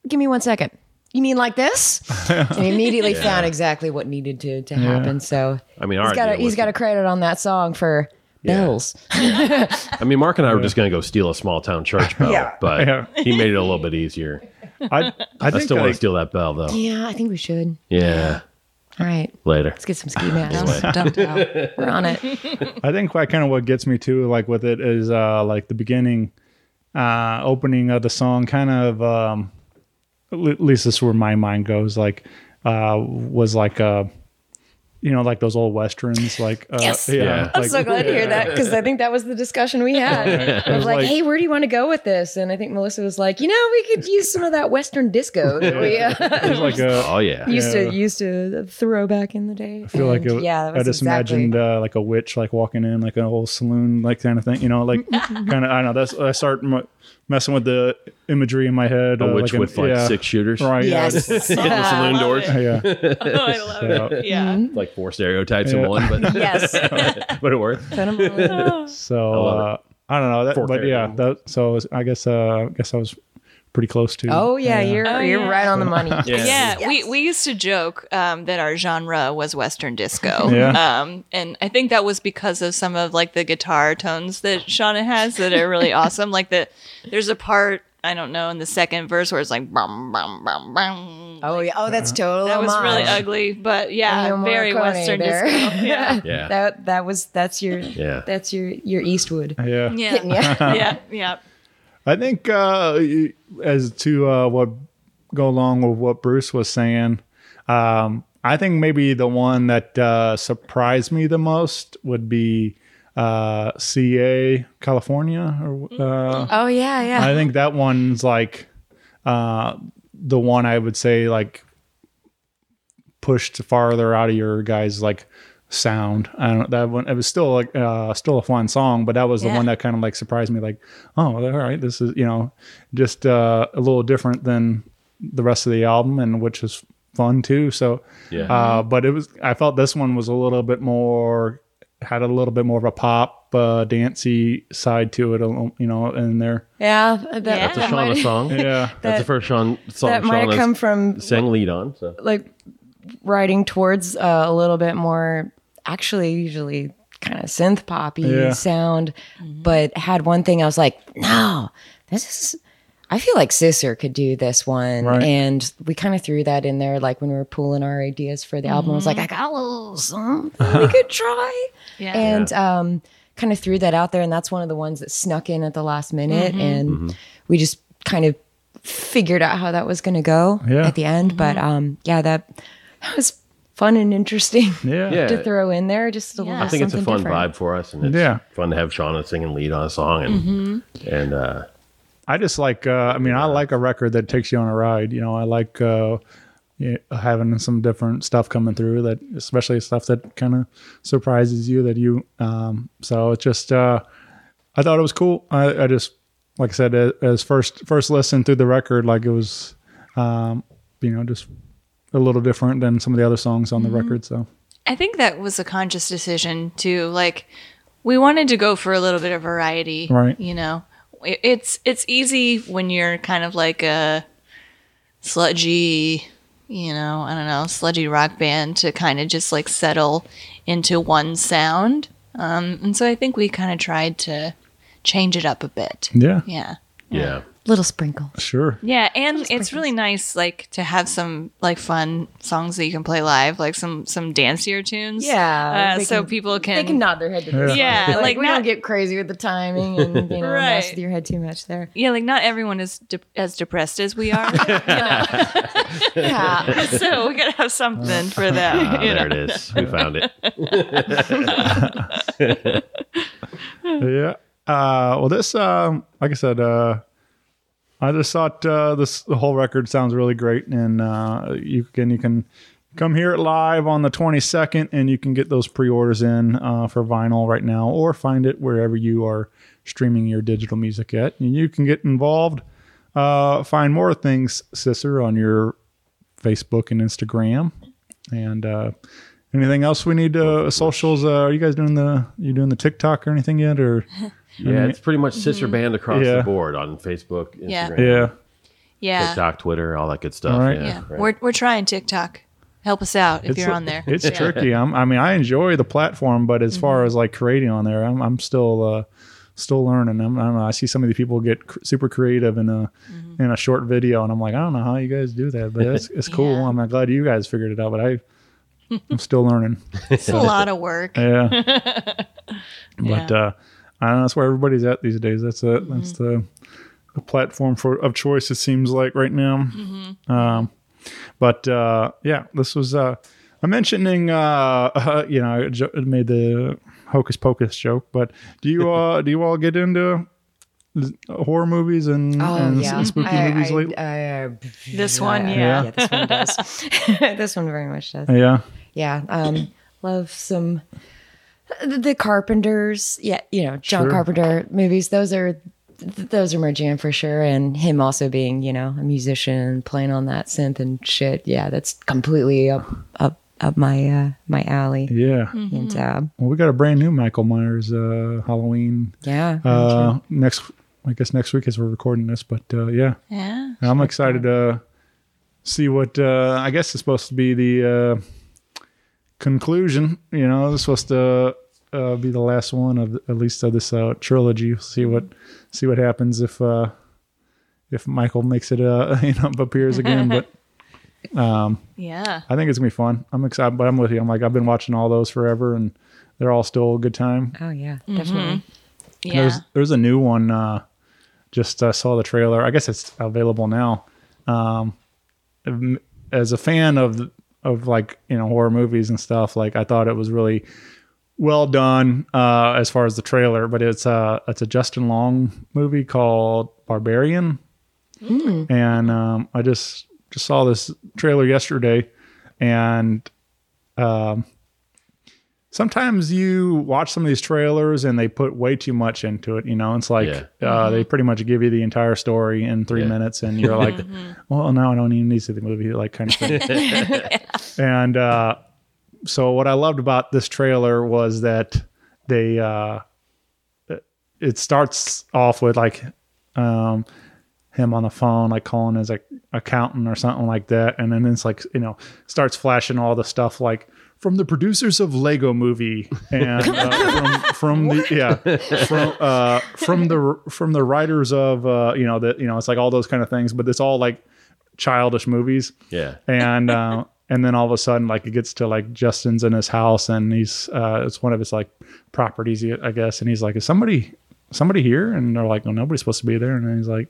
give me one second. You mean like this? and he immediately *laughs* found exactly what needed to to happen. So I mean, he's got a, idea he's was got a credit on that song for bells. *laughs* I mean, Mark and I were just going to go steal a small town church bell, Yeah. but Yeah. he made it a little bit easier. I, I I still want to steal that bell though. yeah, I think we should. Yeah, All right, later. let's get some ski masks. Dumped out. We're on it. I think what kind of what gets me too, like with it, is uh like the beginning, uh opening of the song, kind of um, at least this is where my mind goes. Like, uh, was like uh, you know, like those old westerns, like uh, Yes. yeah. Yeah. I'm like- so glad to hear that because I think that was the discussion we had. I was like, like- "Hey, where do you want to go with this?" And I think Melissa was like, "You know, we could use some of that Western disco that we uh, It was like a, *laughs* Oh yeah, used Yeah. to used to throw back in the day." I feel like it, yeah, that was I just exactly. imagined uh, like a witch like walking in like an old saloon like kind of thing, you know, like *laughs* kind of I don't know. That's I start m- messing with the imagery in my head. a uh, witch an- with like yeah, six shooters, right? yeah. yes, *laughs* in the saloon doors, *laughs* Yeah, Oh, I love So- it. Yeah. like four stereotypes in one, but *laughs* yes. but it worked. So love uh, I don't know, that, but yeah, that, so I guess uh, I guess I was pretty close to. Oh yeah, you're Oh, you're yeah. right on the money. *laughs* Yeah, we, we used to joke um, that our genre was Western disco. *laughs* Yeah. Um, and I think that was because of some of like the guitar tones that Shauna has that are really *laughs* awesome. Like the there's a part I don't know in the second verse where it's like bum bum bum bum. Oh yeah. Oh, that's total. That was really ugly, but yeah, Ennio very Western there. disco. Yeah. Yeah, That that was that's your Yeah. that's your your Eastwood. yeah. Hitting Yeah. yeah. Yeah. I think uh, as to uh, what go along with what Bruce was saying, um, I think maybe the one that uh, surprised me the most would be uh, CA California. Or uh, Oh yeah, yeah. I think that one's like uh, the one I would say like pushed farther out of your guys like sound. I don't that one. It was still like uh, still a fun song, but that was the one that kind of like surprised me. Like, oh, all right, this is you know just uh, a little different than the rest of the album, and which is fun too. So, Yeah. Uh, but it was I felt this one was a little bit more had a little bit more of a pop uh, dancey side to it, you know, in there. yeah, that, Yeah. That's a that Shauna song. *laughs* Yeah. *laughs* That's the first Sean song that might have come from sang lead on. So like riding towards uh, a little bit more actually usually kind of synth poppy Yeah. sound mm-hmm. but had one thing i was like no this is i feel like Sister could do this one. Right. and we kind of threw that in there like when we were pooling our ideas for the album. I was like mm-hmm. i got a little something we uh-huh. could try. Yeah. and um, kind of threw that out there and that's one of the ones that snuck in at the last minute mm-hmm. and we just kind of figured out how that was going to go Yeah. at the end. But um, yeah that, that was fun and interesting *laughs* Yeah. yeah, to throw in there just a little I think it's a fun different. vibe for us, and it's Yeah. fun to have Shauna sing and lead on a song, and and uh, I just like. Uh, I mean, I like a record that takes you on a ride. You know, I like uh, yeah, having some different stuff coming through. That, especially stuff that kind of surprises you. That you. Um, so it's just. Uh, I thought it was cool. I, I just, like I said, as first first listen through the record, like it was, um, you know, just a little different than some of the other songs on the record. So I think that was a conscious decision too. Like, we wanted to go for a little bit of variety, Right. You know, it's it's easy when you're kind of like a sludgy, you know, I don't know, sludgy rock band to kind of just like settle into one sound. Um, and so I think we kind of tried to change it up a bit. Yeah, Yeah. Yeah. Little sprinkle. sure. Yeah, and it's really nice like to have some like fun songs that you can play live, like some some dancier tunes. Yeah, Uh, so can- people can They can nod their head to this. Yeah, like, like we not- don't get crazy with the timing and you know *laughs* Right. mess with your head too much there. Yeah, like not everyone is de- as depressed as we are. *laughs* *laughs* Yeah, so we gotta have something for them. Ah, you there know? it is. We found it. Yeah. Uh, well, this, um, like I said, uh, I just thought uh, this the whole record sounds really great, and uh, you can you can come hear it live on the 22nd, and you can get those pre-orders in uh, for vinyl right now, or find it wherever you are streaming your digital music at, and you can get involved. Uh, find more things, Sister, on your Facebook and Instagram, and uh, anything else we need to socials. Uh, are you guys doing the you doing the TikTok or anything yet, or? *laughs* Yeah, it's pretty much sister mm-hmm. band across Yeah. the board on Facebook, Instagram, Yeah. Yeah. Yeah, TikTok, Twitter, all that good stuff. All right. Yeah, yeah. right. We're we're trying TikTok. Help us out if It's you're a- on there. *laughs* It's Yeah. tricky. I'm, I mean, I enjoy the platform, but as far mm-hmm. as like creating on there, I'm, I'm still, uh, still learning. I'm, I don't know. I see some of the people get cr- super creative in a, mm-hmm. in a short video, and I'm like, I don't know how you guys do that, but it's, it's cool. *laughs* Yeah. I'm glad you guys figured it out, but I, I'm still learning. It's a lot of work. Yeah. *laughs* Yeah. But uh, I don't know. That's where everybody's at these days. That's it. That's the, the platform for of choice. It seems like right now. Um, but uh, yeah, this was. Uh, I'm mentioning. Uh, you know, I jo- made the hocus pocus joke. But do you uh, *laughs* do you all get into horror movies and, Oh and yeah, spooky I, movies I, lately? Uh, I, This one, yeah, yeah. this one does. *laughs* this one very much does. yeah. Yeah, um, love some the, the Carpenters. Yeah, you know John Sure. Carpenter movies. Those are those are my jam for sure. And him also being you know a musician playing on that synth and shit. Yeah, that's completely up up up my uh, my alley. Yeah. And uh, Well, we got a brand new Michael Myers uh, Halloween yeah, uh, next. I guess next week as we're recording this, but uh, yeah. Yeah. I'm excited to see what uh, I guess is supposed to be the uh, conclusion. You know, it's supposed to uh, be the last one of at least of this uh, trilogy. See what see what happens if uh, if Michael makes it uh, *laughs* you know appears again. but *laughs* Yeah. I think it's gonna be fun. I'm excited, but I'm with you. I'm like I've been watching all those forever, and they're all still a good time. oh yeah, definitely. Yeah. There's there's a new one. Uh, just uh, saw the trailer. I guess it's available now. Um, as a fan of of like you know horror movies and stuff, like I thought it was really well done uh, as far as the trailer. But it's uh it's a Justin Long movie called Barbarian, and um, I just just saw this trailer yesterday, and um, sometimes you watch some of these trailers and they put way too much into it. You know, it's like Yeah. uh, they pretty much give you the entire story in three Yeah. minutes, and you're *laughs* like, well, now I don't even need to see the movie, like kind of thing. *laughs* and uh, so, what I loved about this trailer was that they uh, it starts off with like um, him on the phone, like calling his like accountant or something like that, and then it's like you know starts flashing all the stuff like from the producers of Lego Movie and uh, from *laughs* from the yeah from uh, from the from the writers of uh, you know that you know it's like all those kind of things, but it's all like childish movies. Yeah. and uh, and then all of a sudden like it gets to like Justin's in his house and he's uh, it's one of his like properties I guess. And he's like is somebody somebody here? And they're like well nobody's supposed to be there. And then he's like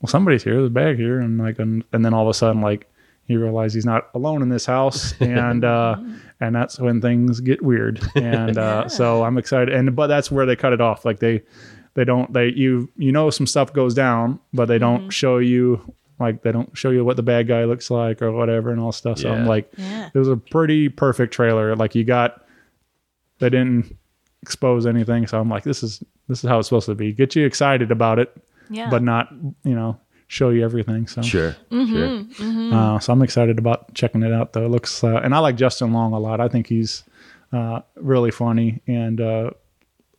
well somebody's here. There's a bag here. And like and, and then all of a sudden like he realizes he's not alone in this house. *laughs* And uh and that's when things get weird. And uh *laughs* so i'm excited. And but that's where they cut it off. Like they they don't they you you know some stuff goes down but they don't show you like they don't show you what the bad guy looks like or whatever and all stuff so i'm like Yeah. it was a pretty perfect trailer like you got they didn't expose anything so i'm like this is this is how it's supposed to be get you excited about it Yeah. but not you know show you everything so Sure. Sure. uh, so I'm excited about checking it out. Though it looks, uh, and I like Justin Long a lot. I think he's uh, really funny and uh,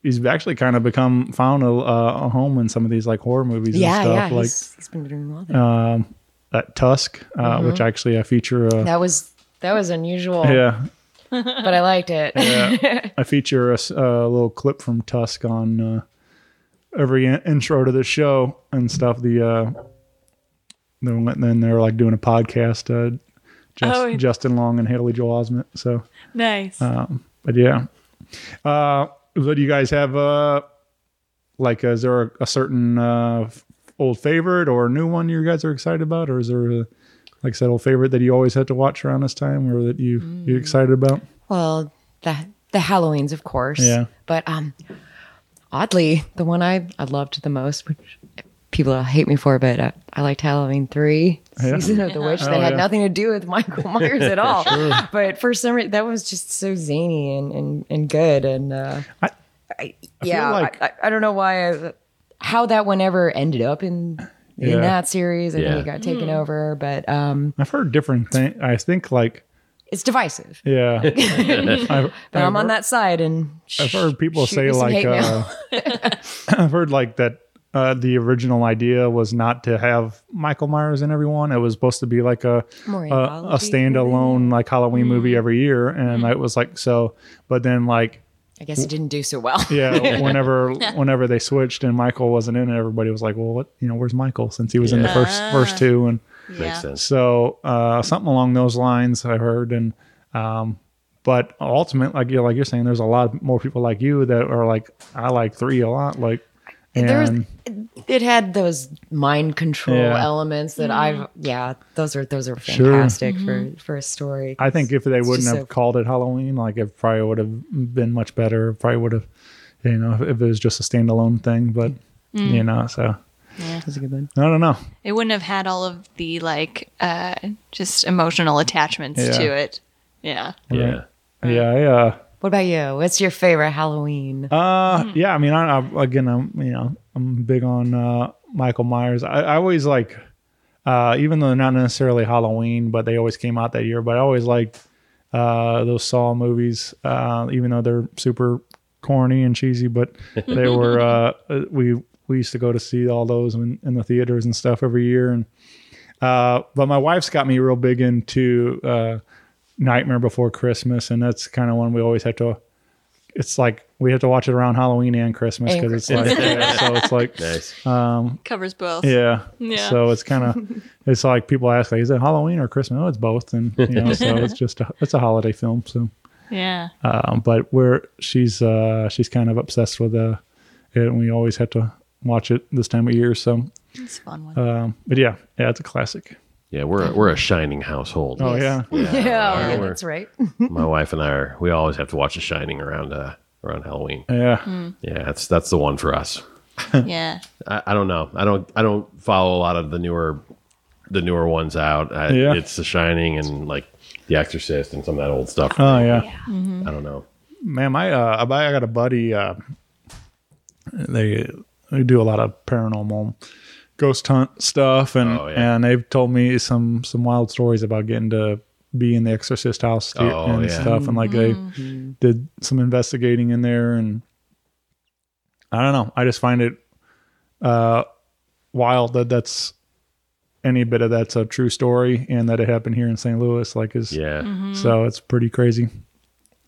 he's actually kind of become found a, a home in some of these like horror movies Yeah, and stuff. yeah. like he's, he's been doing well there. that Tusk, uh, which actually I feature. Uh, that was that was unusual, yeah, *laughs* but I liked it. I feature a little clip from Tusk on uh, every in- intro to the show and stuff. The uh, then then they're like doing a podcast. Uh, Just, Oh. Justin Long and Haley Joel Osment. So, Nice. but yeah. What do you guys have? Uh, like, is there a, certain uh, old favorite or a new one you guys are excited about, or is there, a, like I said, old favorite that you always had to watch around this time, or that you you're excited about? Well, the the Halloweens, of course. Yeah. But um, oddly, the one I I loved the most, which people hate me for, but uh, I liked Halloween three, Yeah. season of the witch. That Oh, had yeah. nothing to do with Michael Myers at *laughs* all. But for some reason, that was just so zany and and, and good. And uh, I- I, yeah, like- I, I, I don't know why I, how that one ever ended up in. In Yeah. that series, I Yeah. think it got taken over, but um, I've heard different things. I think like it's divisive. yeah, *laughs* I've, But I'm I've on that side, and I've heard people say like uh, *laughs* I've heard like that uh, the original idea was not to have Michael Myers in everyone. It was supposed to be like a More a, a anthology standalone like Halloween Mm. movie every year, and it was like so. But then like I guess it didn't do so well. *laughs* yeah, *laughs* whenever whenever they switched and Michael wasn't in it, everybody was like, well, what you know, where's Michael since he was in the first first two and. yeah. Makes sense. So uh, something along those lines I heard, and um, but ultimately, like you like you're saying, there's a lot more people like you that are like I like three a lot, like There was- it had those mind control Yeah. elements that I've yeah those are those are Sure. fantastic for for a story. I think if they It's wouldn't have so- called it Halloween, like it probably would have been much better. Probably would have, you know, if, if it was just a standalone thing. But you know, so That's a good one. I don't know. It wouldn't have had all of the like uh just emotional attachments Yeah. to it. Yeah. Yeah. Yeah, I, uh, What about you? What's your favorite Halloween? Uh, yeah. I mean, I, I again, I'm you know, I'm big on uh, Michael Myers. I, I always like, uh, even though they're not necessarily Halloween, but they always came out that year. But I always liked uh, those Saw movies, uh, even though they're super corny and cheesy. But *laughs* they were uh, we we used to go to see all those in, in the theaters and stuff every year. And uh, but my wife's got me real big into uh, Nightmare Before Christmas, and that's kind of one we always have to. It's like we have to watch it around Halloween and Christmas because it's like yeah, so it's like *laughs* Nice. Covers both. yeah. Yeah. So it's kind of *laughs* it's like people ask like, is it Halloween or Christmas? Oh, it's both, and you know, so *laughs* it's just a, it's a holiday film. So, Yeah. um, but we're she's uh she's kind of obsessed with uh it, and we always have to watch it this time of year. So, It's a fun one. um, but yeah, yeah, it's a classic. Yeah, we're a, we're a shining household. Oh yeah, *laughs* yeah, yeah, we're- that's right. *laughs* My wife and I are. We always have to watch The Shining around uh, around Halloween. yeah. Yeah, that's that's the one for us. *laughs* yeah. I, I don't know. I don't I don't follow a lot of the newer the newer ones out. I, Yeah. It's The Shining and like The Exorcist and some of that old stuff. Oh yeah. I don't know. Man, my uh, I I got a buddy. Uh, they they do a lot of paranormal ghost hunt stuff, and Oh, yeah. and they've told me some some wild stories about getting to be in the Exorcist house to- Oh, and yeah. stuff, and like they mm-hmm. did some investigating in there, and I don't know. I just find it uh, wild that that's any bit of that's a true story, and that it happened here in St. Louis. Like is Yeah. Mm-hmm. so it's pretty crazy.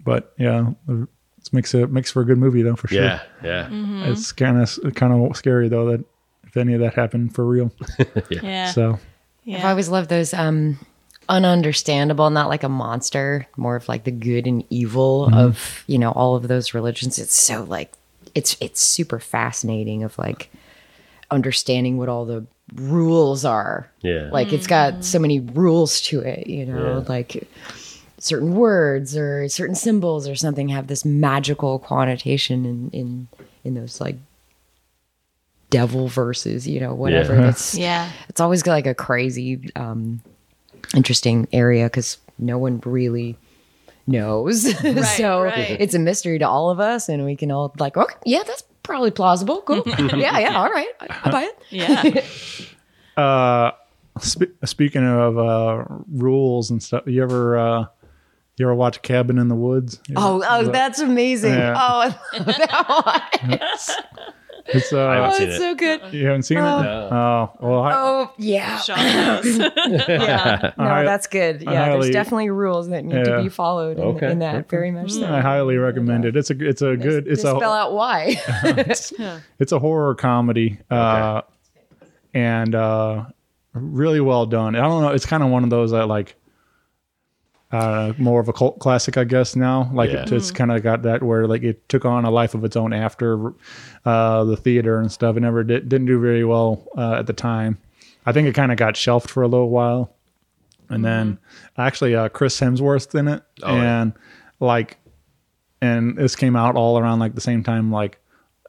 But yeah, it makes it makes for a good movie though for sure. Yeah. Yeah. Mm-hmm. It's kind of kind of scary though that if any of that happened for real. *laughs* Yeah. So yeah. I've always loved those um ununderstandable, not like a monster, more of like the good and evil of, you know, all of those religions. It's so like it's it's super fascinating of like understanding what all the rules are. Yeah. Like it's got so many rules to it, you know, Yeah. like certain words or certain symbols or something have this magical connotation in in in those like devil versus you know, whatever. Yeah. That's *laughs* yeah. it's always like a crazy um interesting area because no one really knows *laughs* so right. it's a mystery to all of us and we can all like okay yeah that's probably plausible cool *laughs* yeah yeah all right I, I buy it Yeah. uh, spe- speaking of uh, rules and stuff, you ever uh, You ever watch Cabin in the Woods? Oh, oh, that's amazing. Yeah. Oh, I love that one. It's uh, I haven't Oh, seen it's it. so good. you haven't seen it? Oh, well, I, Oh, yeah. Sean *laughs* yeah. No, I- that's good. Yeah, highly- there's definitely rules that need Yeah. to be followed in, Okay, in that very much so. I highly recommend it. It's a it's a good it's Just a spell out why. *laughs* it's a horror comedy uh and uh really well done i don't know it's kind of one of those that like uh more of a cult classic i guess now. Like Yeah. it just kind of got that where like it took on a life of its own after uh the theater and stuff. It never did didn't do very well uh, at the time. I think it kind of got shelved for a little while. And then actually uh chris hemsworth's in it. Oh, yeah. and like and this came out all around like the same time like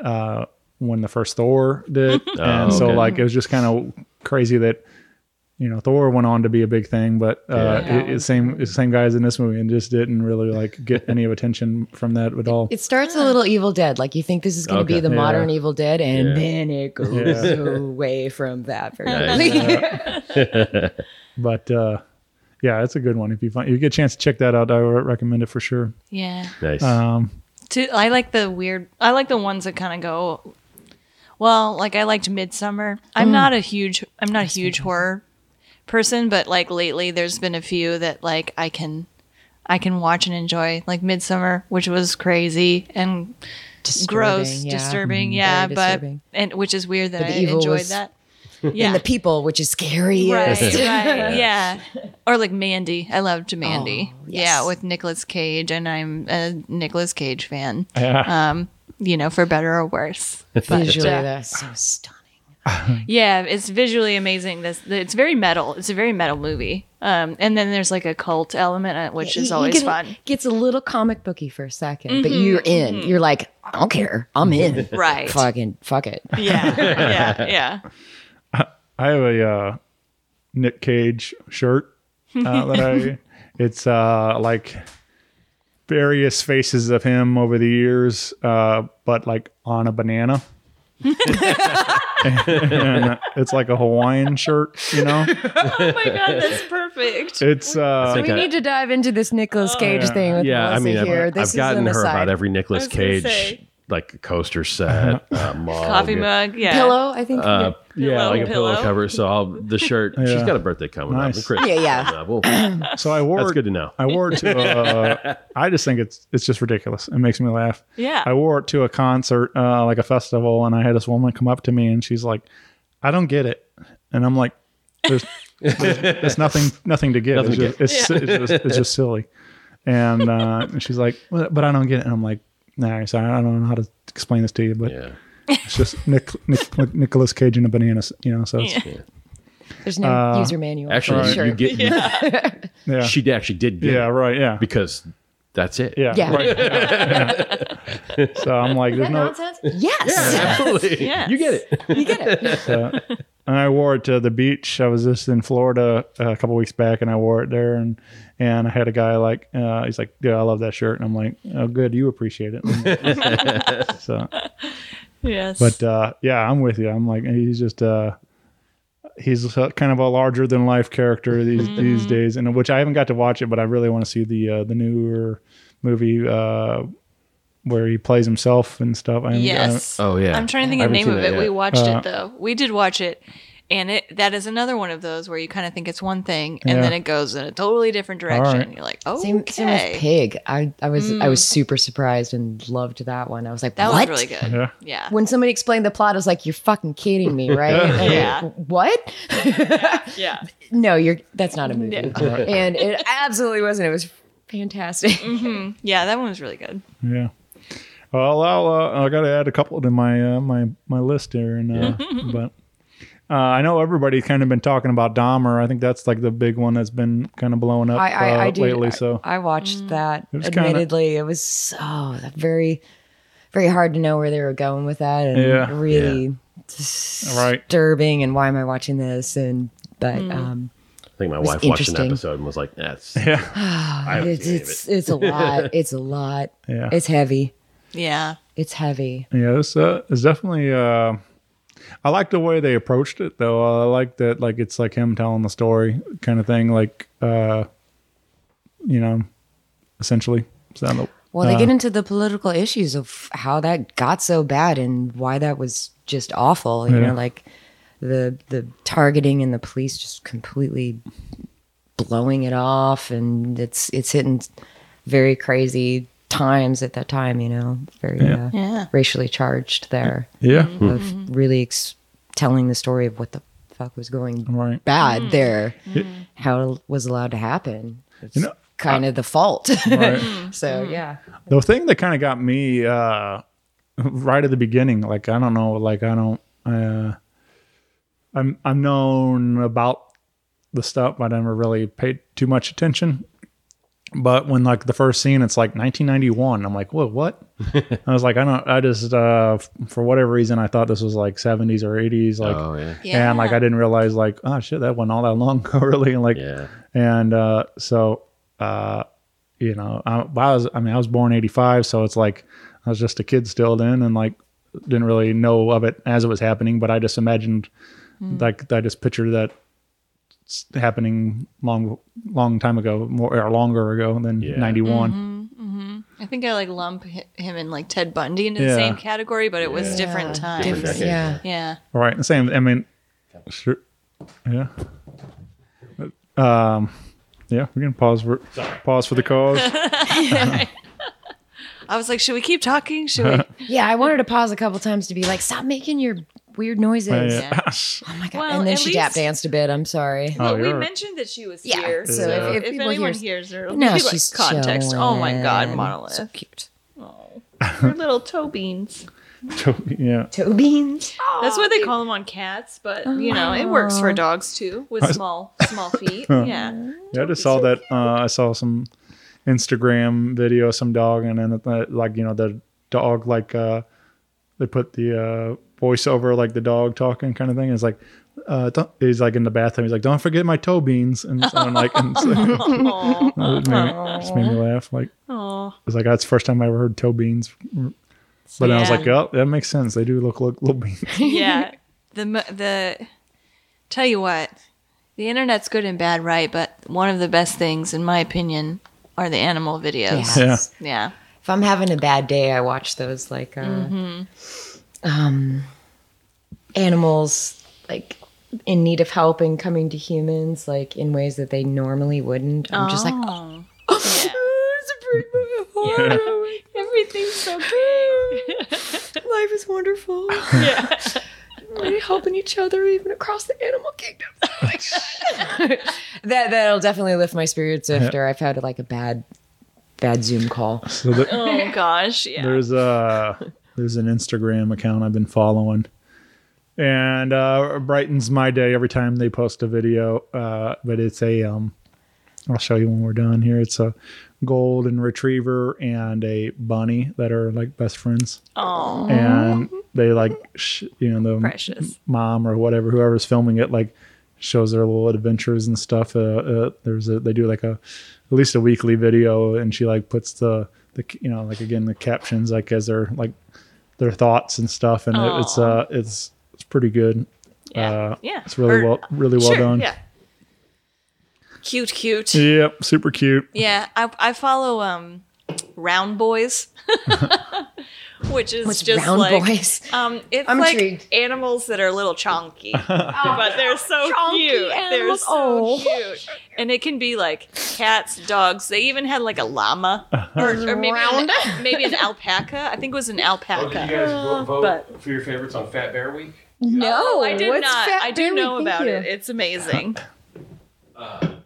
uh when the first thor did. *laughs* And so okay. like it was just kind of crazy that you know thor went on to be a big thing but uh Yeah. it, it's same it's the same guys in this movie and just didn't really like get any of attention from that at all It starts a little Evil Dead. Like you think this is going to Okay. be the Yeah. modern Evil Dead, and Yeah. then it goes Yeah. *laughs* away from that very Nice. quickly. *laughs* but uh yeah it's a good one if you find if you get a chance to check that out i would recommend it for sure Yeah. Nice. um Too, I like the weird. I like the ones that kind of go. Well, like I liked Midsommar. I'm not a huge. I'm not a huge horror person, but like lately, there's been a few that like I can, I can watch and enjoy. Like Midsommar, which was crazy and gross, Disturbing, yeah. disturbing. Mhm. Yeah, Very but disturbing. and which is weird that I enjoyed was- that. *laughs* And Yeah. the people, which is scary. Right, *laughs* right, yeah. Or like Mandy. I loved Mandy. Oh, Yeah, with Nicolas Cage, and I'm a Nicolas Cage fan. yeah Um, you know, for better or worse. Visually, uh, that's so stunning. *laughs* Yeah, it's visually amazing. This it's very metal. It's a very metal movie. Um, and then there's like a cult element, uh, which He- is always get- fun. Gets a little comic booky for a 2nd but you're in. You're like, I don't care. I'm in. *laughs* Right. Fucking fuck it. Yeah, yeah, *laughs* yeah. I have a uh, Nick Cage shirt uh, that I. It's uh, like various faces of him over the years, uh, but like on a banana. And it's like a Hawaiian shirt, you know. *laughs* Oh my god, that's perfect. It's uh, think We I- need to dive into this Nicolas Cage yeah. thing with yeah, I mean, here. I've, this I've gotten is an her aside. about every Nicolas was gonna Cage say. like coaster set, uh, mug, *laughs* Coffee mug, yeah. pillow. I think. Uh, yeah, Pillow, like a pillow, pillow. cover. So I'll the shirt. *laughs* She's got a birthday coming Nice. up. Christmas Yeah, yeah. up. We'll- so I wore. that's good to know. I wore it to. Uh, *laughs* I just think it's it's just ridiculous. It makes me laugh. Yeah. I wore it to a concert, uh, like a festival, and I had this woman come up to me and she's like, "I don't get it," and I'm like, "There's, there's, there's nothing, nothing to get. Nothing it's, to just, it's, it's, just, it's just silly." And, uh, and she's like, "But but I don't get it," and I'm like, "Nah, sorry, I don't know how to explain this to you, but Yeah. it's just Nick, Nick, Nicolas Cage and a banana, you know." So it's, Yeah. There's no uh, user manual. Actually, Sure. you get. *laughs* yeah, She actually did get yeah, it right, yeah, because that's it. yeah, Yeah. right. yeah. *laughs* So I'm like, there's no. nonsense? Yes. Absolutely. *laughs* Yes. You get it. You get it. *laughs* So, and I wore it to the beach. I was just in Florida uh, a couple weeks back, and I wore it there. And and I had a guy like, uh, he's like, "Yeah, I love that shirt." And I'm like, "Oh, good, you appreciate it." *laughs* so, Yes. but uh, yeah, I'm with you. I'm like, he's just uh, he's uh, kind of a larger than life character these these days, and which I haven't got to watch it, but I really want to see the uh, the newer movie uh, where he plays himself and stuff. I haven't- I haven't- yes. Oh, yeah. I'm trying to think I of the name of it. that We watched Uh, it though. We did watch it. And it that is another one of those where you kind of think it's one thing and Yeah. then it goes in a totally different direction. right. You're like, oh, Same, okay. same with Pig. I, I was I was hmm. super surprised and loved that one. I was like, That what? was really good. Yeah. Yeah. When somebody explained the plot, I was like, "You're fucking kidding me, *laughs* right?" Yeah. it- what? Yeah. *laughs* no, you're. That's not a movie. No. And it absolutely wasn't. It was fantastic. Mm-hmm. Yeah, that one was really good. Yeah. Well, I'll, uh, I got to add a couple to my uh, my my list here, and uh, *laughs* but uh, I know everybody's kind of been talking about Dahmer. I think that's like the big one that's been kind of blowing up I, I, uh, I did. lately. So I, watched that. It was kinda- Admittedly, it was so very, very hard to know where they were going with that, and Yeah. really right, disturbing. And why am I watching this? And but um, I think my wife watched an episode and was like, "That's yeah, haven't *sighs* it's seen it's it's a lot. *laughs* It's a lot. yeah, It's heavy. Yeah. It's heavy. yeah. It's uh, it's definitely. Uh, I like the way they approached it, though. I like that, like it's like him telling the story kind of thing. Like, uh, you know, essentially. Is that Well, they get into the political issues of how that got so bad and why that was just awful. You Yeah. know, like the the targeting and the police just completely blowing it off, and it's it's hitting very crazy times at that time. You know, very Yeah. Uh, Yeah. racially charged there. yeah, Of really ex- telling the story of what the fuck was going right. bad there, how it was allowed to happen. It's You know, kind of the fault. *laughs* Right. *laughs* so yeah. The thing that kind of got me uh, right at the beginning, like I don't know, like I don't, uh, I'm I'm known about the stuff, but I never really paid too much attention. But when like the first scene, it's like 1991. I'm like, whoa, what? *laughs* I was like, I don't, I just uh, f- for whatever reason, I thought this was like 70s or 80s, like, oh yeah. Yeah. and like I didn't realize like, oh shit, that wasn't all that long *laughs* ago, really, and like, Yeah. and uh, so uh, you know I, I was i mean i was born 85 so it's like i was just a kid still then and like didn't really know of it as it was happening but i just imagined like i just pictured that s- happening long long time ago more or longer ago than Yeah. 91 I think I like lump him and like Ted Bundy into the same category, but it was different times. Different, yeah. Yeah. all right the same i mean sure yeah um yeah we're gonna pause for pause for the cause *laughs* *laughs* I was like, should we keep talking? Should we? *laughs* Yeah, I wanted to pause a couple times to be like, stop making your weird noises. Yeah. *laughs* Oh my god! Well, and then at she tap danced a bit. I'm sorry. Oh, we you're- mentioned that she was Yeah, here. so So, if- if, if anyone hears- hears her, it'll No, like she's context. Oh my God. Monolith. So cute. Oh, Her little toe beans. *laughs* yeah Toe beans. That's what they call them on cats, but you know it works for dogs too with small small *laughs* feet. Yeah. Yeah, I just saw that. Uh, I saw some Instagram video, of some dog, and then uh, like you know the dog like uh, they put the uh, voiceover like the dog talking kind of thing. It's like uh, don't, he's like in the bathroom. He's like, "Don't forget my toe beans," and so I'm like, and so, *laughs* *laughs* Aw. it made me, just made me laugh. Like Aw. it's like that's the first time I ever heard toe beans. But then I was like, "Oh, that makes sense. They do look like little beans." *laughs* yeah. The mo- the tell you what, the internet's good and bad, right? But one of the best things, in my opinion, are the animal videos. Yes. Yeah. If I'm having a bad day, I watch those like uh, Mm-hmm. Um, animals like in need of help and coming to humans like in ways that they normally wouldn't. I'm just like, Oh. *laughs* *laughs* it's a pretty Yeah. *laughs* Everything's so great. Life is wonderful. yeah. We're helping each other even across the animal kingdom. Oh my God. that that'll definitely lift my spirits after I've had like a bad bad Zoom call. So the, Oh gosh. Yeah. There's a there's an Instagram account I've been following, and uh, brightens my day every time they post a video. Uh, but it's a um, I'll show you when we're done here. It's a golden retriever and a bunny that are like best friends, Oh. and they like sh- you know the Precious. mom or whatever whoever's filming it like shows their little adventures and stuff. Uh, uh, there's a they do like a at least a weekly video, and she like puts the the you know like again the captions like as they're like their thoughts and stuff, and it, it's uh it's it's pretty good. Yeah. Uh, yeah. it's really Or- well really well sure, done. Yeah. Cute, cute. Yep, super cute. Yeah, I I follow um Round Boys. *laughs* *laughs* Which is What's just round like boys? um it's I'm like intrigued. animals that are a little chonky. *laughs* but they're so Chonky cute. They're animals. so Oh. cute. And it can be like cats, dogs. They even had like a llama. *laughs* Or, or maybe, Round. an, maybe an alpaca. I think it was an alpaca. Do you guys vote, but- for your favorites on Fat Bear Week? No, Oh, I did what's not. Fat I do Bear know Thank about you. it. It's amazing. Should we? Should we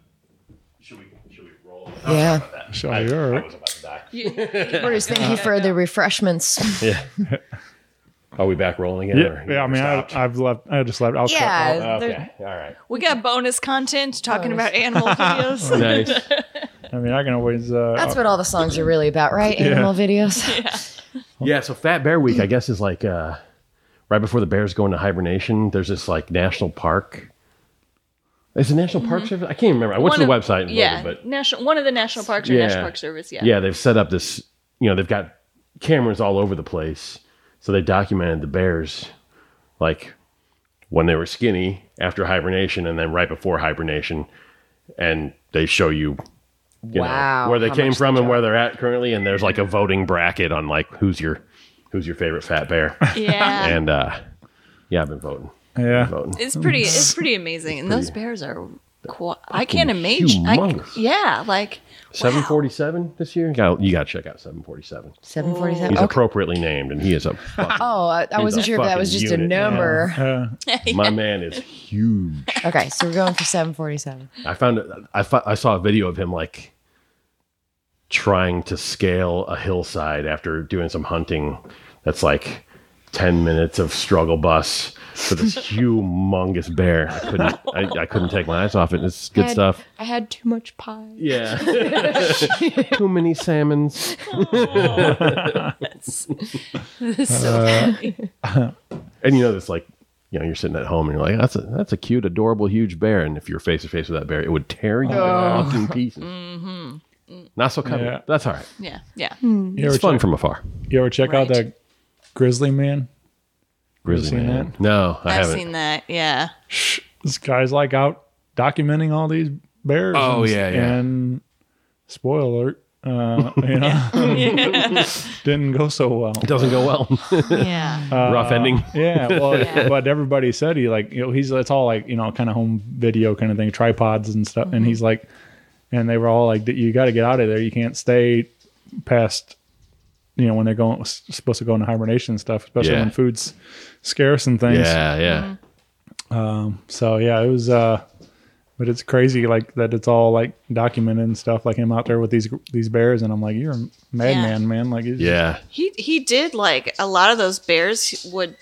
roll? Yeah. Show I, you. I was about to die. Bruce, thank you for the refreshments. *laughs* Yeah. Are we back rolling again? Yeah, yeah. I mean, I, stopped? I've left. I just left. I'll cut- Yeah. I'll- Oh, okay. All right. we got bonus content talking Bonus. about animal *laughs* videos. *laughs* Nice. I mean, I can always. Uh, That's what all the songs are really about, right? Animal videos. Yeah, so Fat Bear Week, I guess, is like uh, right before the bears go into hibernation. There's this like national park. Is it National Park Service? I can't remember. I went to the of- website and yeah, looked, but national one of the national parks or Yeah. National Park Service. Yeah. yeah, they've set up this. You know, they've got cameras all over the place, so they documented the bears, like when they were skinny after hibernation, and then right before hibernation, and they show you you know, Wow, where they how came from and where they're at currently, and there's like a voting bracket on like who's your who's your favorite fat bear, Yeah. *laughs* and uh, yeah, I've been voting. Yeah. voting. It's pretty. It's pretty amazing, and those bears are. Qu- I can't imagine. I, humongous. yeah, like Seven forty seven this year. You got you got to check out seven forty-seven. Seven forty-seven. He's. Okay. appropriately named, and he is a *laughs* fucking, Oh, I, I wasn't a sure if that was fucking just a unit. number. *laughs* Uh, *laughs* my man is huge. Okay, so we're going for seven forty seven. I found it. I fo- I saw a video of him like trying to scale a hillside after doing some hunting. That's like ten minutes of struggle bus for this humongous bear. I couldn't. I, I couldn't take my eyes off it. It's good stuff. I had too much pie. Yeah. *laughs* Too many salmons. so uh, funny. And you know, this like, you know, you're sitting at home and you're like, that's a that's a cute, adorable, huge bear. And if you're face to face with that bear, it would tear you oh. to fucking pieces. Mm-hmm. Mm. Not so cuddly. Yeah. That's all right. Yeah, yeah. Hmm. you, ever It's fun check, from afar. you ever check out that Grizzly Man? Grizzly seen man. that? No, I I've haven't. seen that. Yeah. This guy's like out documenting all these bears. Oh, and, yeah, yeah. And spoiler alert, uh, *laughs* you know, *laughs* *laughs* didn't go so well. It doesn't go well. Yeah. Rough ending. Yeah, well, Yeah. but everybody said he like you know he's it's all like you know kind of home video kind of thing, tripods and stuff, and he's like, and they were all like, you got to get out of there. You can't stay past, you know, when they're going supposed to go into hibernation and stuff, especially Yeah. when food's scarce and things. Yeah, yeah. So yeah, it was. uh but it's crazy, like that. It's all like documented and stuff, like him out there with these these bears, and I'm like, you're a madman, man. Like, it's just- Yeah. He he did like a lot of those bears would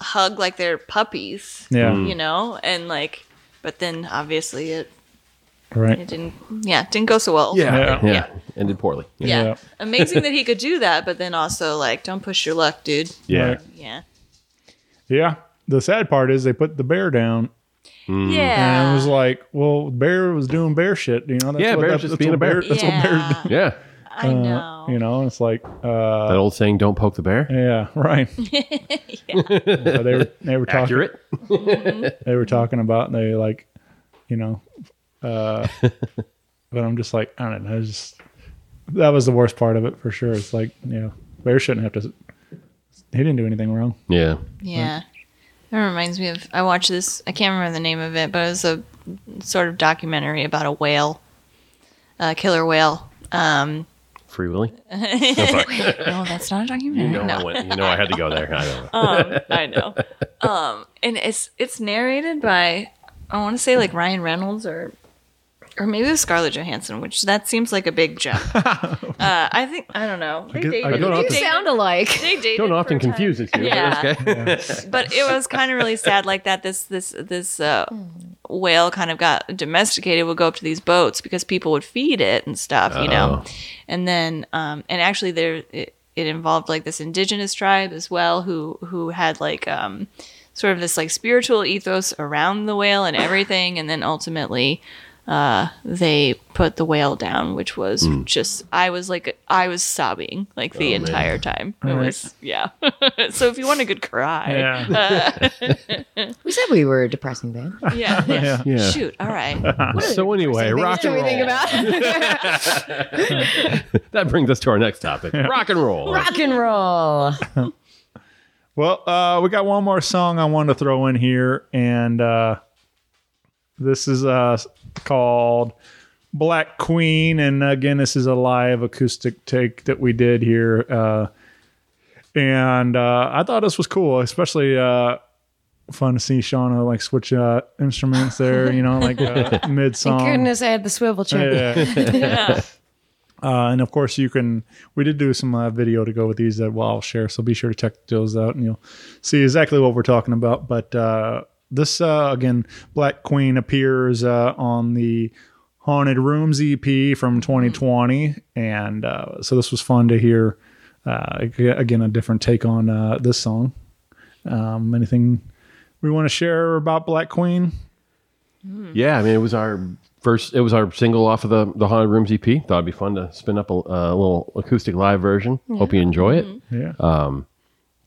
hug like their puppies. Yeah. Mm. You know, and like, but then obviously it right. it didn't. Yeah, didn't go so well. Yeah. Yeah. Yeah. Yeah. Ended poorly. Yeah. Yeah. Amazing that he could do that, but then also like, don't push your luck, dude. Yeah. Right. Yeah. Yeah. The sad part is they put the bear down, Mm. Yeah. and it was like, well, bear was doing bear shit. You know, that's Yeah, what, bear's that's, just that's being what a bear. That's what bears do. Yeah. Yeah. I know. You know, it's like, uh, That old saying, don't poke the bear. yeah, right. *laughs* But they were they were talking Accurate. they were talking about they like, you know, uh, but I'm just like I don't know. Just that was the worst part of it for sure. It's like you know, bear shouldn't have to. He didn't do anything wrong. Yeah. Yeah. That reminds me of I watched this I can't remember the name of it, but it was a sort of documentary about a whale. A killer whale. Um Free Willy. *laughs* no, that's not a documentary. You know, no. I went, you know, I had to go there. I know. *laughs* um, I know. Um, and it's it's narrated by I want to say like Ryan Reynolds or or maybe it was Scarlett Johansson, which that seems like a big jump. *laughs* uh, I think I don't know. They could- I dated, could- they You You dated- sound alike. they dated Don't for often a time. confuse the two. but Yeah. Okay. *laughs* but it was kind of really sad like that this this this uh, whale kind of got domesticated would go up to these boats because people would feed it and stuff you know Oh. and then um and actually there it, it involved like this indigenous tribe as well who who had like um sort of this like spiritual ethos around the whale and everything and then ultimately uh, they put the whale down, which was Hmm. just I was like I was sobbing like Oh, the entire time. It Right. was yeah. *laughs* so if you want a good cry, Yeah. *laughs* We said we were a depressing band. *laughs* yeah, yeah. Yeah. Shoot, all right. So anyway, rock and What do we think roll. about That brings us to our next topic: rock and roll. rock and roll? Well, uh, we got one more song I wanted to throw in here, and uh, this is uh, called Black Queen. And again, this is a live acoustic take that we did here. Uh, and uh, I thought this was cool, especially uh, fun to see Shauna like switch uh, instruments there, you know, like uh, *laughs* mid song. Thank Goodness, I had the swivel chair. Yeah. *laughs* Uh, and of course, you can. We did do some uh, video to go with these that well, I'll share. So be sure to check those out, and you'll see exactly what we're talking about. But uh, this uh, again, Black Queen appears uh, on the Haunted Rooms EP from 2020, and uh, so this was fun to hear. Uh, again, a different take on uh, this song. Um, anything we want to share about Black Queen? Yeah, I mean, it was our first. It was our single off of the the Haunted Rooms EP. Thought it'd be fun to spin up a, a little acoustic live version. Hope you enjoy it. Yeah.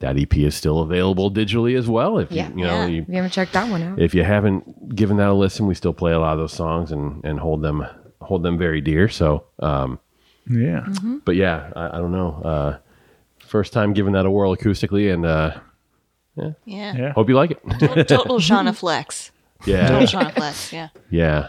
That EP is still available digitally as well. If Yeah. you, you know, Yeah. you, We haven't checked that one out. if you haven't given that a listen, we still play a lot of those songs and and hold them hold hold them very dear. So, um, Yeah. but yeah, I, I don't know. Uh, first time giving that a whirl acoustically, and uh, Yeah. Yeah. hope you like it. *laughs* Total, total Shauna flex. yeah, Total Shauna flex. Yeah. yeah.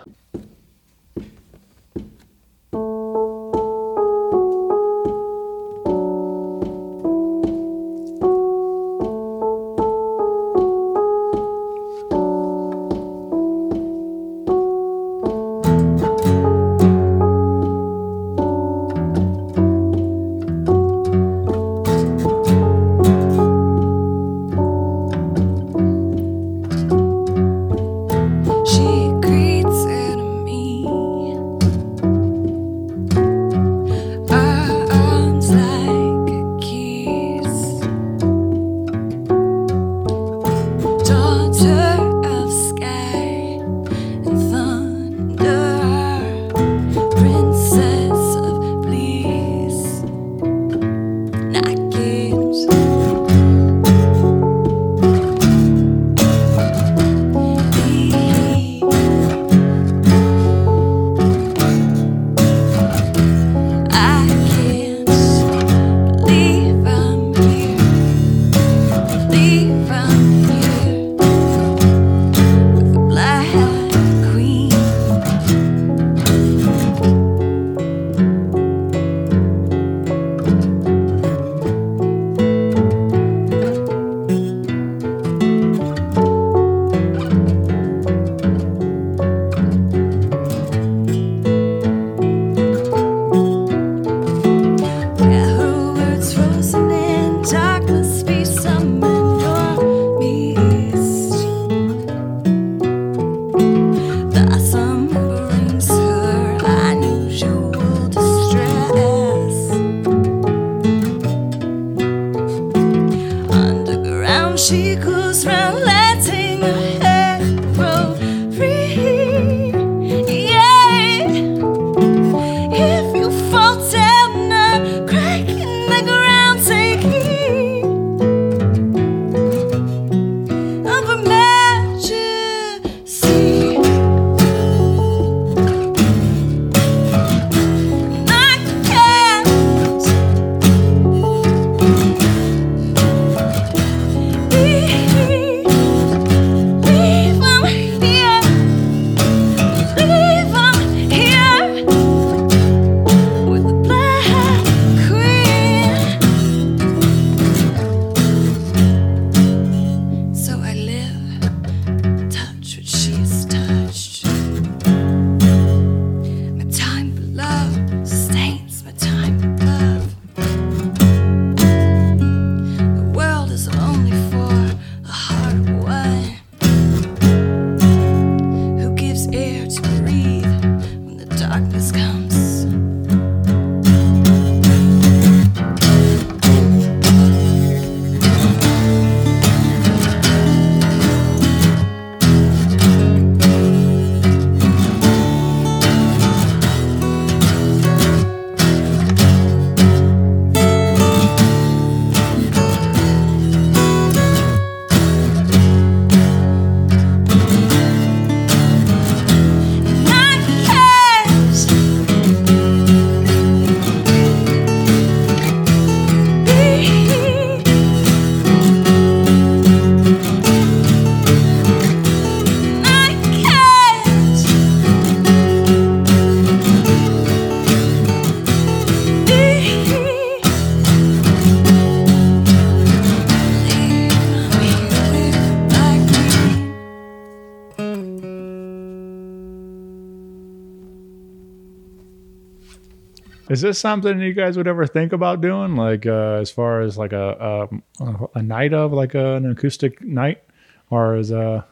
Is this something you guys would ever think about doing? Like, uh, as far as like a a, a night of like a, an acoustic night, or is uh,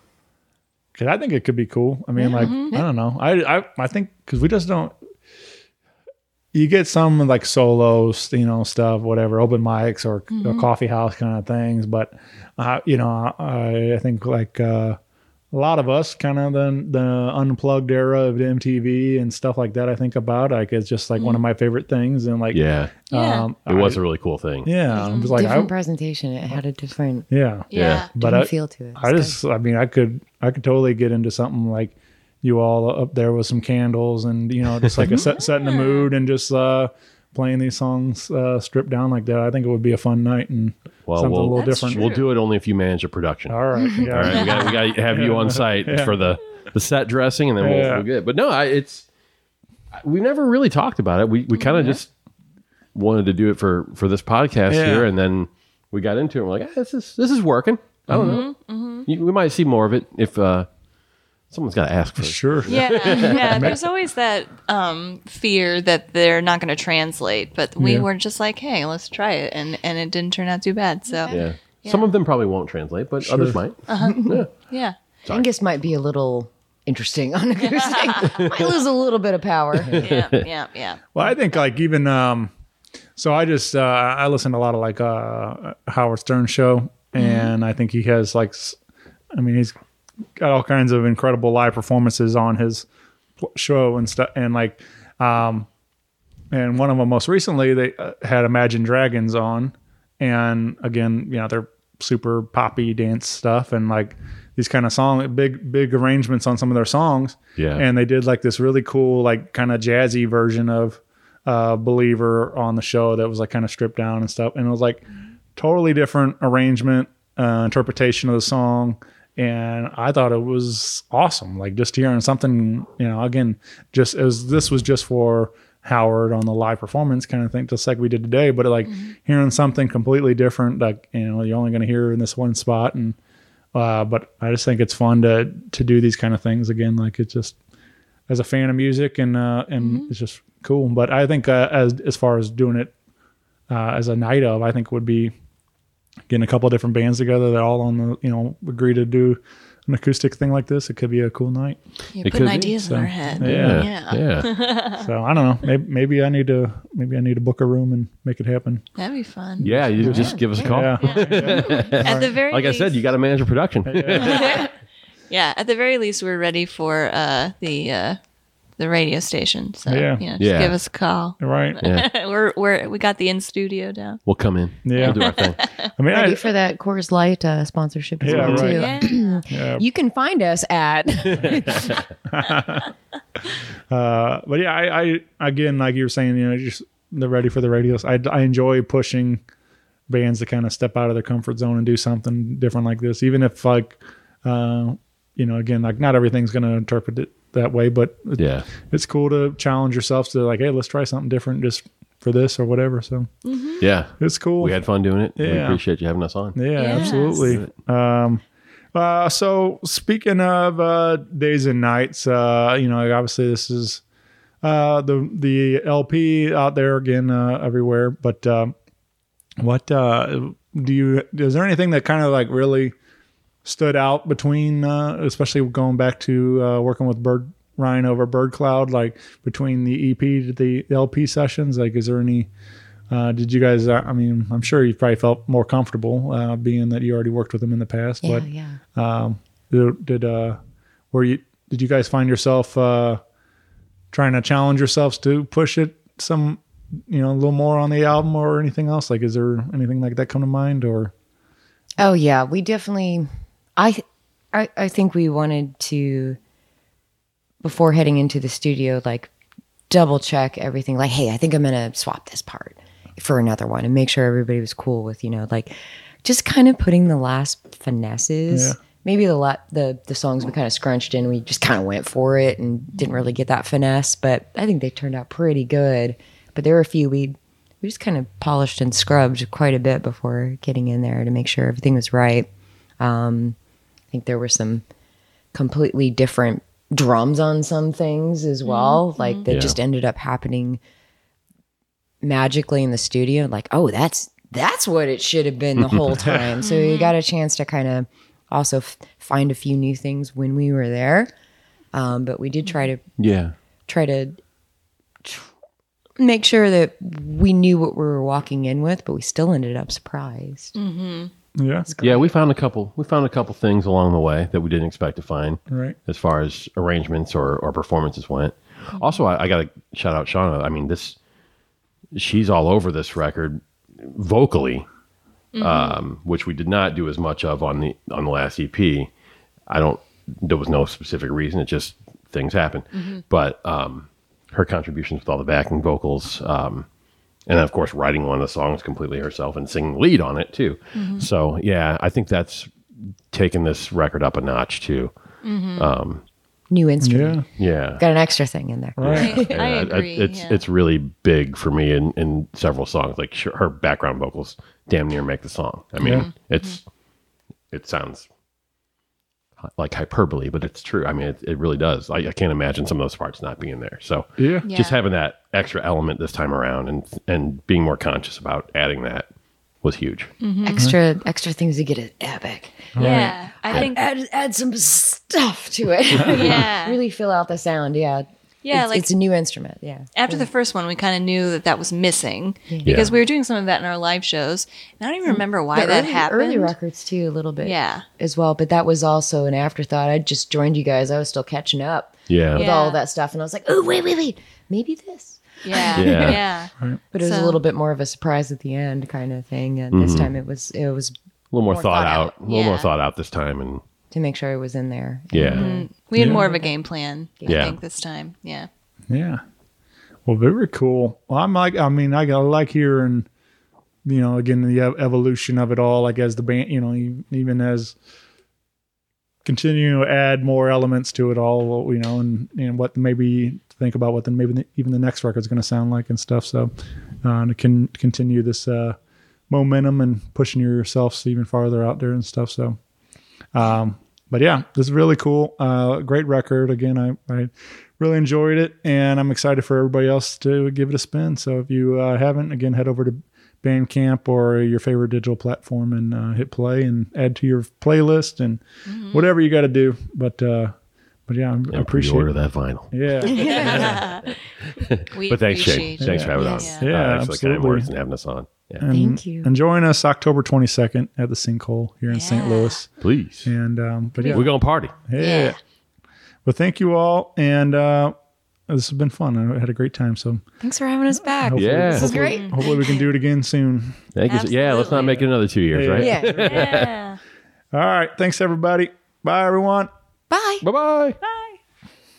because I think it could be cool. I mean, like I don't know. I I I think because we just don't. You get some like solos, you know, stuff, whatever, open mics or, or coffee house kind of things, but uh, you know, I, I think like uh, a lot of us kind of the the unplugged era of MTV and stuff like that. I think about like it's just like one of my favorite things, and like Yeah. Yeah. um, It was I- a really cool thing. yeah, I'm just like different I, presentation. It had a different, yeah, Yeah. but I, feel to it. I It's just I mean I could I could totally get into something like you all up there with some candles and you know just like a set setting the mood and just uh, playing these songs uh, stripped down like that. I think it would be a fun night and Well, something we'll- a little different. true. We'll do it only if you manage a production. All right, yeah. All right, we got we got to have you on *laughs* site for the the set dressing, and then we'll, Yeah. we'll get. It. But no, I, it's we never really talked about it. We we kind of just wanted to do it for for this podcast Yeah. here, and then we got into it. and We're like, ah, this is this is working. I don't know. You, we might see more of it if uh, someone's got to ask for it. Sure. Yeah, *laughs* yeah. There's always that um, fear that they're not going to translate, but we Yeah. were just like, "Hey, let's try it," and and it didn't turn out too bad. So Yeah. Some of them probably won't translate, but others might. Yeah. yeah, Angus might be a little interesting on acoustic. *laughs* might lose a little bit of power. *laughs* yeah, yeah, yeah. Well, I think like even um, so I just uh, I listen to a lot of like uh Howard Stern show, and I think he has like, I mean he's got all kinds of incredible live performances on his show and stuff, and like um, and one of them most recently they uh, had Imagine Dragons on, and again you know they're super poppy dance stuff and like these kind of song big big arrangements on some of their songs. Yeah. and they did like this really cool like kind of jazzy version of uh believer on the show that was like kind of stripped down and stuff. And it was like totally different arrangement uh interpretation of the song and i thought it was awesome like just hearing something you know again just as this was just for howard on the live performance kind of thing just like we did today but like hearing something completely different like you know you're only going to hear in this one spot and uh, but I just think it's fun to to do these kind of things again. Like it's just as a fan of music and uh, and it's just cool. But I think uh, as as far as doing it uh, as a night of, I think it would be getting a couple of different bands together that all on the you know agree to do an acoustic thing like this. It could be a cool night. You're It putting could be, ideas in so, our head. yeah. yeah, Yeah. *laughs* So I don't know. Maybe, maybe I need to maybe I need to book a room and make it happen. that'd be fun. Yeah, you just give us a call. *laughs* Yeah. At the very Like I said, you got to manage a production. *laughs* Yeah, at the very least, we're ready for uh, the uh, the radio station. So Yeah. you know, just Yeah. give us a call. Right. *laughs* Yeah. we're we're we got the in studio down. We'll come in. Yeah. We'll do our thing. *laughs* I mean, Ready I, for that Coors Light uh, sponsorship as Yeah, well right. too. Yeah, *clears throat* yeah, You can find us at *laughs* Uh, but yeah, I, I again, like you were saying, you know, just they're ready for the radios. I, I enjoy pushing bands to kind of step out of their comfort zone and do something different like this, even if like, uh, you know, again, like not everything's going to interpret it that way, but it- Yeah. it's cool to challenge yourself to like, hey, let's try something different just for this or whatever. So Yeah. it's cool. We had fun doing it. We appreciate you having us on. Yeah, Yes. absolutely. Um, uh, so speaking of uh, days and nights, uh, you know, obviously this is uh, the the LP out there again uh, everywhere. But um, what uh, do you? Is there anything that kind of like really stood out between, uh, especially going back to uh, working with Bird Ryan over Bird Cloud, like between the EP to the LP sessions? Like, is there any? Uh, did you guys? Uh, I mean, I'm sure you probably felt more comfortable, uh, being that you already worked with them in the past. yeah, but yeah. um, did, did uh, were you? Did you guys find yourself uh, trying to challenge yourselves to push it some, you know, a little more on the album or anything else? Like, is there anything like that come to mind? Or Oh yeah, we definitely. I, I I think we wanted to before heading into the studio, like double check everything. Like, hey, I think I'm gonna swap this part for another one and make sure everybody was cool with you know like just kind of putting the last finesses. Yeah. Maybe the la- the the songs we kind of scrunched in. We just kind of went for it and didn't really get that finesse, but I think they turned out pretty good. But there were a few we we just kind of polished and scrubbed quite a bit before getting in there to make sure everything was right. Um, I think there were some completely different drums on some things as well, mm-hmm. like that Yeah. just ended up happening magically in the studio. Like, oh, that's that's what it should have been the *laughs* whole time. so you got a mm-hmm. chance to kind of also f- find a few new things when we were there. Um, but we did try to Yeah. try to tr- make sure that we knew what we were walking in with, but we still ended up surprised. Mm-hmm. Yeah, Yeah, we found a couple. We found a couple things along the way that we didn't expect to find, right, as far as arrangements or, or performances went. Also, I, I got to shout out Shauna. I mean, this she's all over this record vocally, um, which we did not do as much of on the on the last EP. I don't. There was no specific reason. It just things happen. But um, her contributions with all the backing vocals, um, and then of course writing one of the songs completely herself and singing lead on it too. Mm-hmm. So yeah, I think that's taken this record up a notch too. Mm-hmm. Um, New instrument. Yeah. Yeah. Got an extra thing in there. *laughs* I, Yeah, I agree. It's yeah. it's really big for me in, in several songs. Like sure, her background vocals damn near make the song. I mean, Yeah. it's mm-hmm. it sounds like hyperbole, but it's true. I mean, it, it really does. I, I can't imagine some of those parts not being there. So Yeah. Yeah. just having that extra element this time around and and being more conscious about adding that was huge. Mm-hmm. Extra extra things to get it epic. yeah. I think Add add some stuff to it. *laughs* Yeah. *laughs* really fill out the sound. Yeah. Yeah, It's, like- it's a new instrument. Yeah. after the first one, we kind of knew that that was missing because Yeah. we were doing some of that in our live shows. And I don't even remember why The that early, happened. Early records too, a little bit. Yeah. As well, but that was also an afterthought. I just joined you guys. I was still catching up Yeah. with Yeah. all of that stuff, and I was like, "Oh, wait, wait, wait, maybe this." Yeah. *laughs* Yeah. Yeah. But it was So- a little bit more of a surprise at the end, kind of thing. And Mm-hmm. this time it was it was A little more, More thought, thought out, out. a little more thought out this time, and to make sure it was in there. yeah, We had more of a game plan, Yeah. I think, this time. Yeah. Yeah. Well, very cool. Well, I'm like, I mean, I, I like hearing, you know, again, the evolution of it all, like as the band, you know, even as continuing to add more elements to it all, you know, and, and what maybe think about what then maybe the, even the next record's going to sound like and stuff. So, uh, to can continue this, uh, momentum and pushing yourselves even farther out there and stuff. So, um, but yeah, this is really cool. Uh, great record. Again, I, I really enjoyed it, and I'm excited for everybody else to give it a spin. So if you uh, haven't, again, head over to Bandcamp or your favorite digital platform and uh, hit play and add to your playlist and whatever you got to do. But uh, but yeah, I and appreciate pre-order it. that vinyl. Yeah, *laughs* *laughs* We But thanks, Shane. appreciate Thanks for having Yeah. us. Yeah. Yeah, uh, actually, kind absolutely. words and having us on. Yeah. and, Thank you. And join us October 22nd at the Sinkhole here in St. Louis. Please, And um, but yeah, we're gonna party. Yeah. Yeah. Well, thank you all, and uh, this has been fun. I had a great time. So Thanks for having us back. Yeah. This is great. hopefully we can do it again soon. Thank you. Yeah, let's not make it another two years, Yeah. right? Yeah. *laughs* Yeah. All right. Thanks, everybody. Bye, everyone. Bye. Bye bye. Bye.